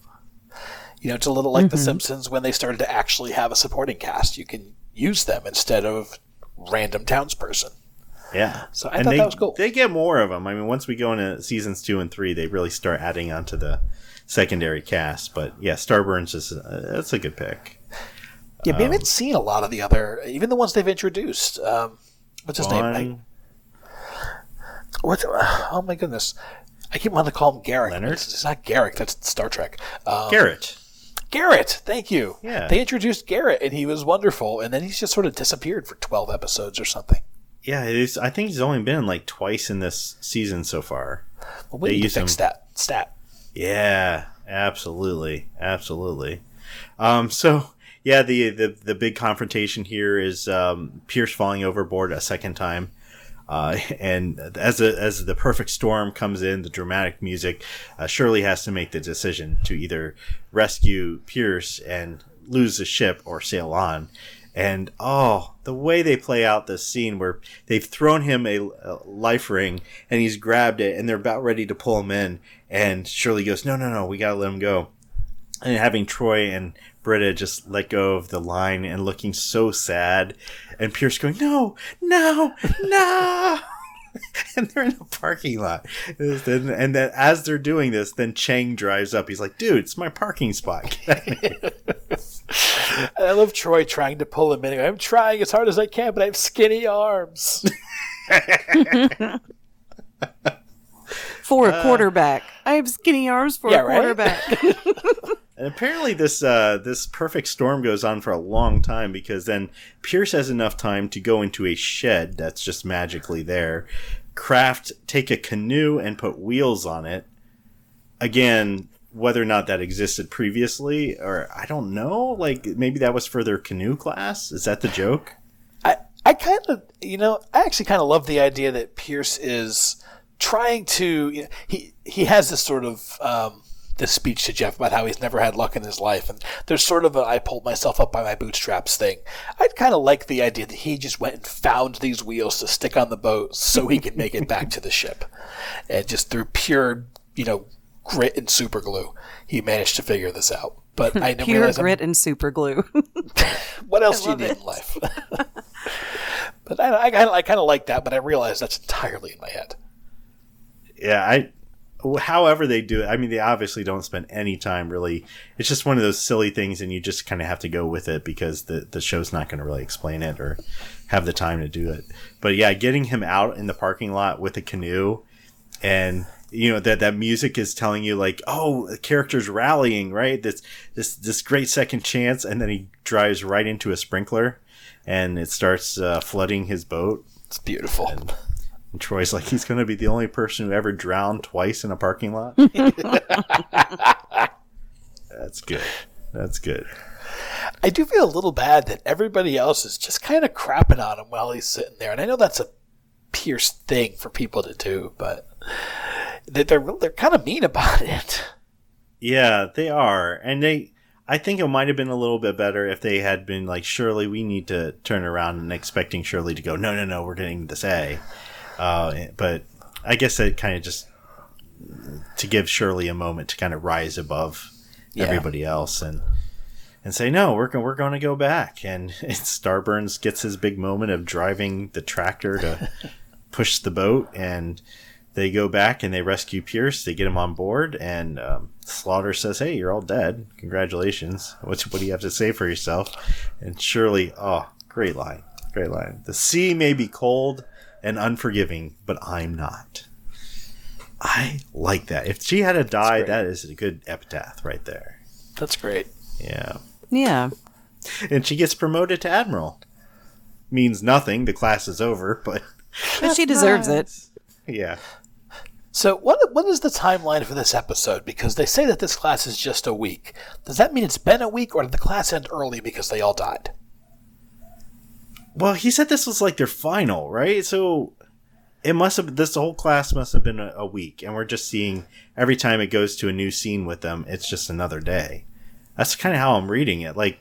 You know, it's a little like The mm-hmm. Simpsons when they started to actually have a supporting cast. You can use them instead of random townsperson. Yeah. So I thought they, that was cool. They get more of them. I mean, once we go into seasons two and three, they really start adding onto the secondary cast. But yeah, Starburns is uh, that's a good pick. Yeah, we haven't seen a lot of the other, even the ones they've introduced. Um, what's his name? I, Vaughn, what's, oh my goodness. I keep wanting to call him Garak. Leonard? It's, it's not Garak. That's Star Trek. Um, Garrett. Garrett. Thank you. Yeah. They introduced Garrett, and he was wonderful, and then he's just sort of disappeared for twelve episodes or something. Yeah, is, I think he's only been like twice in this season so far. Well, we They need to fix him- that stat. Yeah, absolutely, absolutely. Um, so yeah, the, the the big confrontation here is um, Pierce falling overboard a second time, uh, [laughs] and as a, as the perfect storm comes in, the dramatic music, uh, Shirley has to make the decision to either rescue Pierce and lose the ship or sail on. And oh, the way they play out this scene where they've thrown him a, a life ring and he's grabbed it and they're about ready to pull him in. And Shirley goes, No, no, no, we gotta let him go. And having Troy and Britta just let go of the line and looking so sad. And Pierce going, No, no, no. [laughs] and they're in the parking lot. And, and then as they're doing this, then Chang drives up. He's like, dude, it's my parking spot. [laughs] I love Troy trying to pull him in. I'm trying as hard as I can, but I have skinny arms. [laughs] for a uh, quarterback. I have skinny arms for Yeah, a right? And apparently this uh, this perfect storm goes on for a long time because then Pierce has enough time to go into a shed that's just magically there, craft, take a canoe and put wheels on it. Again, whether or not that existed previously, or I don't know, like maybe that was for their canoe class. Is that the joke? I, I kind of, you know, I actually kind of love the idea that Pierce is trying to. You know, he he has this sort of um, this speech to Jeff about how he's never had luck in his life, and there's sort of a I pulled myself up by my bootstraps thing. I'd kind of like the idea that he just went and found these wheels to stick on the boat so he could make it back to the ship, and just through pure, you know, grit and super glue, he managed to figure this out. But I didn't Pure realize I'm- grit and super glue. [laughs] what else do you need it. in life? [laughs] but I, I, I kind of like that, but I realize that's entirely in my head. yeah, I. However they do it, I mean, they obviously don't spend any time really. It's just one of those silly things, and you just kind of have to go with it because the the show's not going to really explain it or have the time to do it. But yeah, getting him out in the parking lot with a canoe, and you know that that music is telling you like, oh, the character's rallying, right? This this this great second chance, and then he drives right into a sprinkler, and it starts uh, flooding his boat. It's beautiful. And Troy's like, he's going to be the only person who ever drowned twice in a parking lot. [laughs] That's good. That's good. I do feel a little bad that everybody else is just kind of crapping on him while he's sitting there, and I know that's a Pierce thing for people to do, but they- they're they're kind of mean about [laughs] it. Yeah, they are. And they, I think it might have been a little bit better if they had been like, Shirley, we need to turn around and expecting Shirley to go, no, no, no, we're getting this A. Uh, but I guess it kind of just to give Shirley a moment to kind of rise above Yeah. everybody else and and say no we're going we're going to go back. And [laughs] Starburns gets his big moment of driving the tractor to [laughs] push the boat and they go back and they rescue Pierce they get him on board and um, Slaughter says hey you're all dead. Congratulations. What's what do you have to say for yourself? And Shirley oh great line great line. The sea may be cold and unforgiving but I'm not I like that. If she had to die, that is a good epitaph right there. That's great. Yeah. yeah. And she gets promoted to admiral. Means nothing. The class is over, but But she deserves it. yeah. So what what is the timeline for this episode? Because they say that this class is just a week. Does that mean it's been a week, or did the class end early because they all died? Well, he said this was like their final, right? So it must have this whole class must have been a, a week, and we're just seeing every time it goes to a new scene with them, it's just another day. That's kind of how I'm reading it. Like,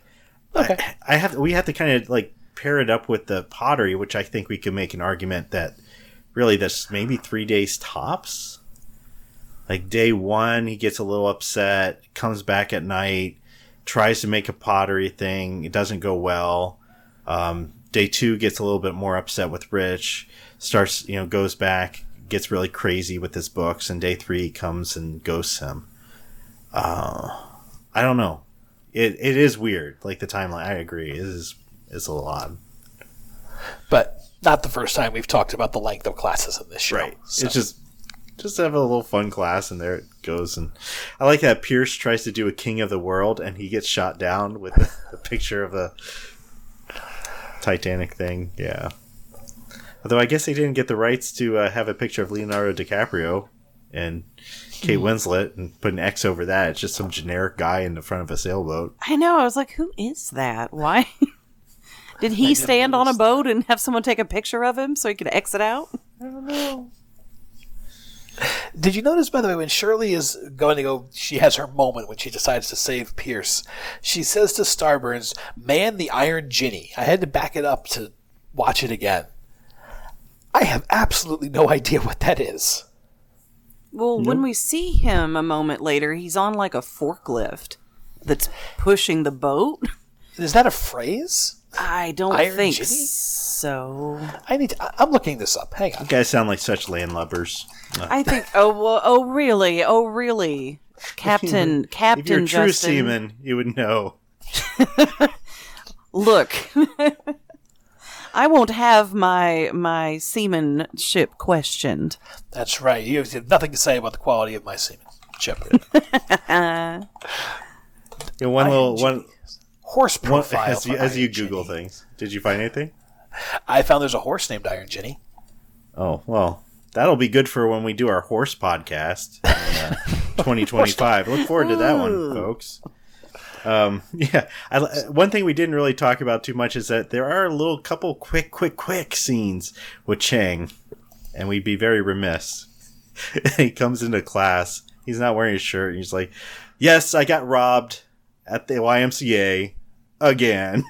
Okay. I, I have we have to kind of like pair it up with the pottery, which I think we could make an argument that really that's maybe three days tops. Like day one, he gets a little upset, comes back at night, tries to make a pottery thing. It doesn't go well. Um, day two gets a little bit more upset with Rich, starts, you know, goes back, gets really crazy with his books, and day three comes and ghosts him. Uh, I don't know. It it is weird. Like the timeline, I agree. It is it's a lot. But not the first time we've talked about the length of classes in this show. Right. So- It's just just have a little fun class and there it goes and I like that Pierce tries to do a king of the world and he gets shot down with the picture of the Titanic thing. Yeah. Although I guess they didn't get the rights to uh, have a picture of Leonardo DiCaprio and Kate Winslet and put an X over that. It's just some generic guy in the front of a sailboat. I know. I was like, who is that? Why? [laughs] Did he stand on a boat and have someone take a picture of him so he could exit out? I don't know. Did you notice, by the way, when Shirley is going to go, she has her moment when she decides to save Pierce. She says to Starburns, "Man, the Iron Ginny." I had to back it up to watch it again. I have absolutely no idea what that is. Well, when we see him a moment later, he's on like a forklift that's pushing the boat. Is that a phrase? I don't Iron think Ginny? So. I need. To, I- I'm looking this up. Hang on. You guys sound like such landlubbers. Uh, I think. Oh well. Oh really? Oh really? Captain. [laughs] Captain if you're a true Justin. seaman, you would know. [laughs] Look. [laughs] I won't have my my seamanship questioned. That's right. You have nothing to say about the quality of my semen. Chip. Yeah, one little one, Horse one profile. as you, as you Google things. Did you find anything? I found there's a horse named Iron Jenny. Oh well, that'll be good for when we do our horse podcast in uh, [laughs] 2025. Look forward to that one, folks. Um, [laughs] yeah, I, one thing we didn't really talk about too much is that there are a little couple quick, quick, quick scenes with Chang, and we'd be very remiss. [laughs] he comes into class. He's not wearing his shirt. And he's like, "Yes, I got robbed at the YMCA again."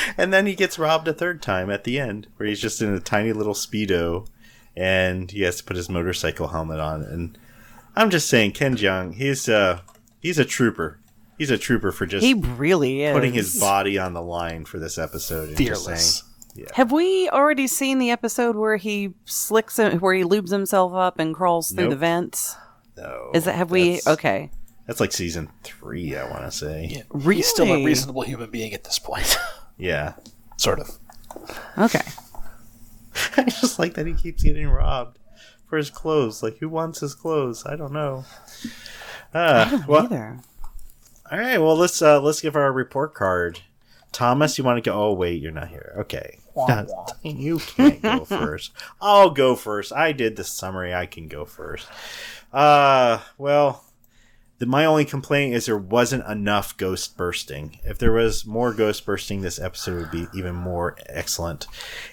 [laughs] And then he gets robbed a third time at the end, where he's just in a tiny little speedo, and he has to put his motorcycle helmet on. And I'm just saying, Ken Jeong, he's uh he's a trooper. He's a trooper for just He really is. putting his body on the line for this episode. And just Fearless. saying, Have we already seen the episode where he slicks him, where he lubes himself up and crawls through the vents? no, Is that have we? Okay. That's like season three, I want to say. Yeah, He's still a reasonable human being at this point. [laughs] Yeah, sort of. Okay. [laughs] I just like that he keeps getting robbed for his clothes. Like, who wants his clothes? I don't know. Uh, well, Either. All right, well let's uh let's give our report card. Thomas, you want to go? Oh wait, you're not here. Okay, Wah, wah. [laughs] you can't go [laughs] first. I'll go first. I did the summary. I can go first. Uh, well, the, my only complaint is there wasn't enough ghost bursting. If there was more ghost bursting, this episode would be even more excellent.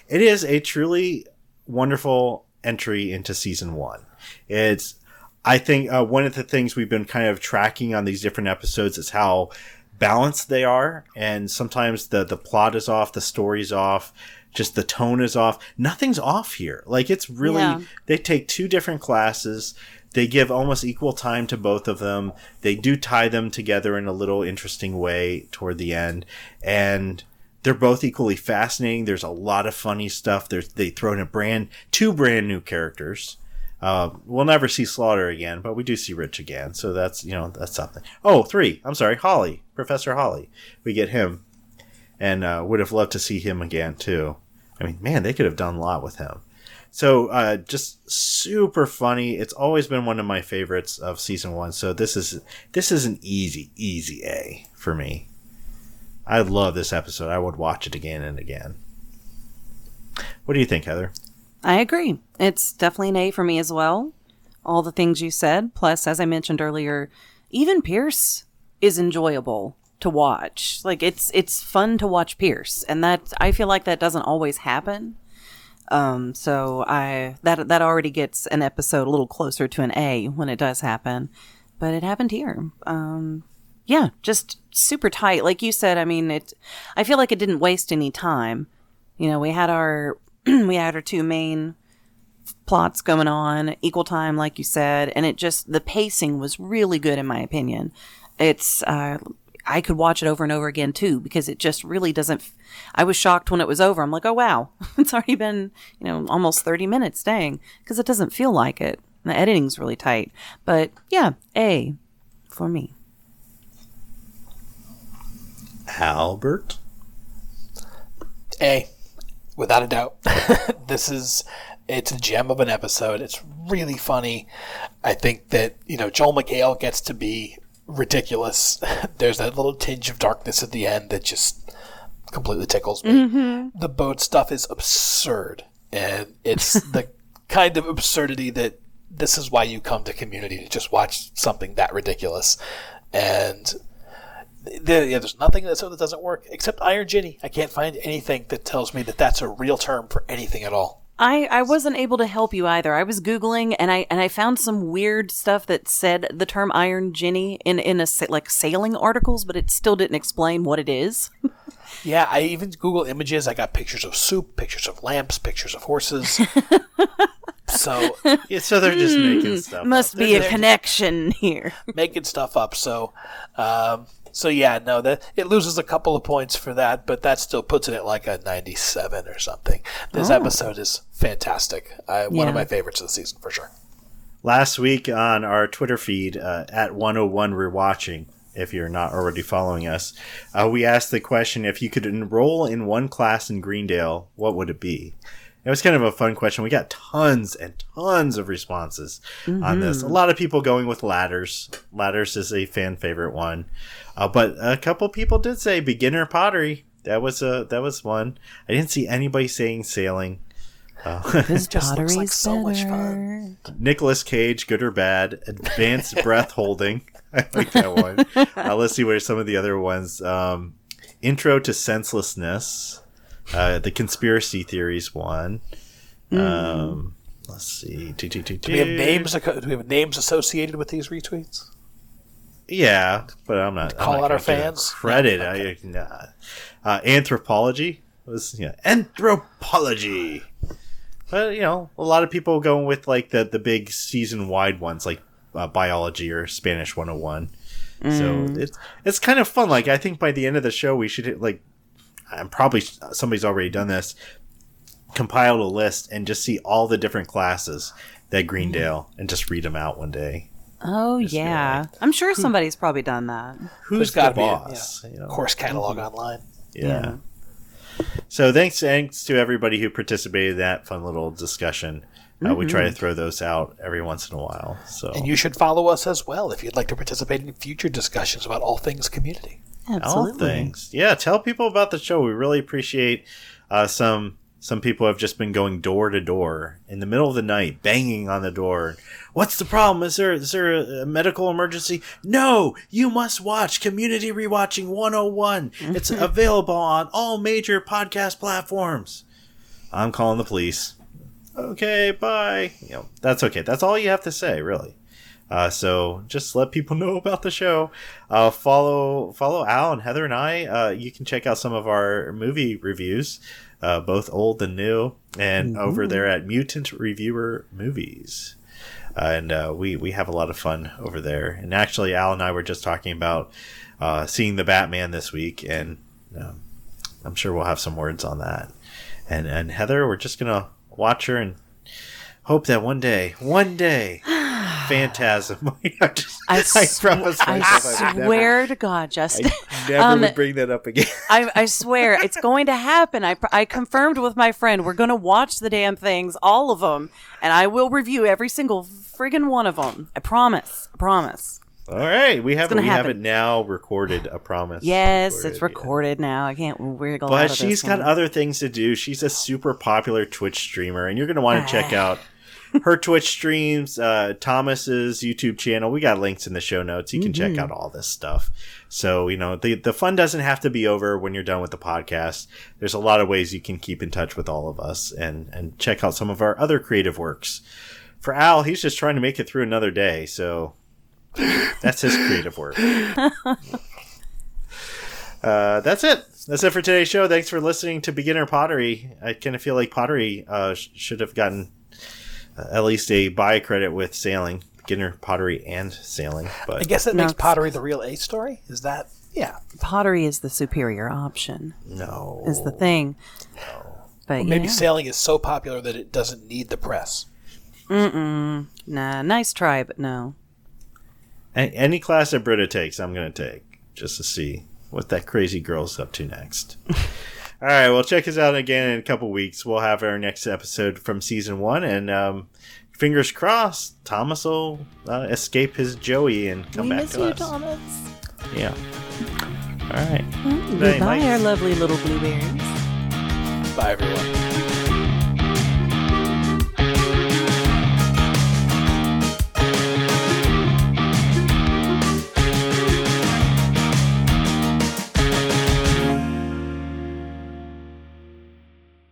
It is a truly wonderful entry into season one. It's I think uh, one of the things we've been kind of tracking on these different episodes is how balanced they are, and sometimes the the plot is off, the story's off, just the tone is off. Nothing's off here. Like it's really Yeah. they take two different classes. They give almost equal time to both of them. They do tie them together in a little interesting way toward the end, and they're both equally fascinating. There's a lot of funny stuff. There's they throw in a brand two brand new characters. Uh, we'll never see Slaughter again, but we do see Rich again, so that's you know that's something. Oh, three. I'm sorry, Holly, Professor Holly. We get him, and uh, would have loved to see him again too. I mean, man, they could have done a lot with him. So uh, just super funny. It's always been one of my favorites of season one. So this is this is an easy easy A for me. I love this episode. I would watch it again and again. What do you think, Heather? I agree. It's definitely an A for me as well. All the things you said, plus, as I mentioned earlier, even Pierce is enjoyable to watch. Like it's it's fun to watch Pierce, and that I feel like that doesn't always happen. Um, so I that that already gets an episode a little closer to an A when it does happen, but it happened here. Um, yeah, just super tight, like you said. I mean, it. I feel like it didn't waste any time. You know, we had our [clears throat] we had our two main plots going on equal time like you said and it just the pacing was really good in my opinion it's uh i could watch it over and over again too because it just really doesn't f- i was shocked when it was over i'm like oh wow [laughs] it's already been you know almost 30 minutes dang because it doesn't feel like it the editing's really tight but yeah a for me Albert. A, without a doubt. [laughs] this is it's a gem of an episode. It's really funny. I think that you know Joel McHale gets to be ridiculous. [laughs] There's that little tinge of darkness at the end that just completely tickles me. Mm-hmm. The boat stuff is absurd, and it's [laughs] the kind of absurdity that this is why you come to Community to just watch something that ridiculous, and there, yeah, there's nothing that that doesn't work except Iron Ginny. I can't find anything that tells me that that's a real term for anything at all. I, I wasn't able to help you either. I was googling and I and I found some weird stuff that said the term Iron Ginny in in a like sailing articles, but it still didn't explain what it is. [laughs] Yeah, I even Google images. I got pictures of soup, pictures of lamps, pictures of horses. [laughs] so Yeah, so they're just making stuff. Must up. be a they're- connection here. making stuff up. So, um, so yeah, no, that it loses a couple of points for that, but that still puts it at like a ninety-seven or something. This episode is fantastic. I, One of my favorites of the season for sure. last week on our Twitter feed uh, at 101 Rewatching, if you're not already following us, uh, we asked the question if you could enroll in one class in Greendale, what would it be? It was kind of a fun question. We got tons and tons of responses on this. A lot of people going with ladders. Ladders is a fan favorite one, uh, but a couple people did say beginner pottery. That was a that was one. I didn't see anybody saying sailing. [laughs] This just looks like so much better. Nicolas Cage, good or bad, advanced [laughs] breath holding. [laughs] I like that one. Uh, let's see where some of the other ones. Um, intro to senselessness, uh, the conspiracy theories one. Um, let's see. Do, do, do, Do we have names? Do we have names associated with these retweets? Yeah, but I'm not. Call I'm not out our gonna give it fans? Credit. I, nah. uh, anthropology was yeah. Anthropology. But you know, a lot of people going with like the the big season wide ones, like uh, biology or Spanish 101. So it's it's kind of fun. Like I think by the end of the show, we should hit, like. I'm probably somebody's already done this. Compiled a list and just see all the different classes that Greendale and just read them out one day. Oh Just be yeah, I'm sure somebody's probably done that. Who's There's the gotta be a- boss? yeah, you know? Course catalog online. Yeah. So thanks, thanks to everybody who participated in that fun little discussion. Uh, we try to throw those out every once in a while. So And you should follow us as well if you'd like to participate in future discussions about all things community. all things, yeah. Tell people about the show. We really appreciate uh, some. Some people have just been going door to door in the middle of the night, banging on the door. What's the problem? Is there is there a, a medical emergency? No, you must watch Community Rewatching 101. It's [laughs] available on all major podcast platforms. I'm calling the police. Okay, bye. You know, that's okay. That's all you have to say, really. Uh, so just let people [laughs] know about the show. Uh, follow follow Al and Heather and I. Uh, you can check out some of our movie reviews, uh, both old and new, and over there at Mutant Reviewer Movies. Uh, and uh, we we have a lot of fun over there. And actually, Al and I were just talking about uh, seeing the Batman this week, and um, I'm sure we'll have some words on that. And and Heather, we're just gonna watch her and hope that one day, one day, [sighs] Phantasm. [laughs] I, just, I, I sw- I I swear to God, Justin. never, [laughs] never Um, would bring that up again. I, [laughs] I swear it's going to happen. I, I confirmed with my friend we're going to watch the damn things, all of them, and I will review every single friggin' one of them. I promise. I promise. All right, we have gonna we have it now recorded. A promise. Yes, it's yeah. recorded now. I can't wiggle out But of she's this got one. other things to do. She's a super popular Twitch streamer, and you're going to want to check [sighs] out her Twitch streams, uh, Thomas's YouTube channel. We got links in the show notes. You can check Mm-hmm. out all this stuff. So, you know, the, the fun doesn't have to be over when you're done with the podcast. There's a lot of ways you can keep in touch with all of us and, and check out some of our other creative works. For Al, he's just trying to make it through another day. So that's his creative work. [laughs] Uh, that's it. That's it for today's show. Thanks for listening to Beginner Pottery. I kind of feel like Pottery uh, sh- should have gotten at least a buy credit with sailing, Beginner Pottery and sailing. But I guess that No, makes pottery the real A story. Is that? Yeah. Pottery is the superior option, no, is the thing. No. But Maybe yeah. sailing is so popular that it doesn't need the press. Mm. Nah, nice try, but no. A- any class that Britta takes, I'm going to take just to see what that crazy girl's up to next. [laughs] All right, well, check us out again in a couple weeks. We'll have our next episode from season one, and um, fingers crossed, Thomas will uh, escape his Joey and come we back miss to you, us. Thomas. Yeah. All right. Goodbye, Mike. our lovely little blueberries. Bye, everyone.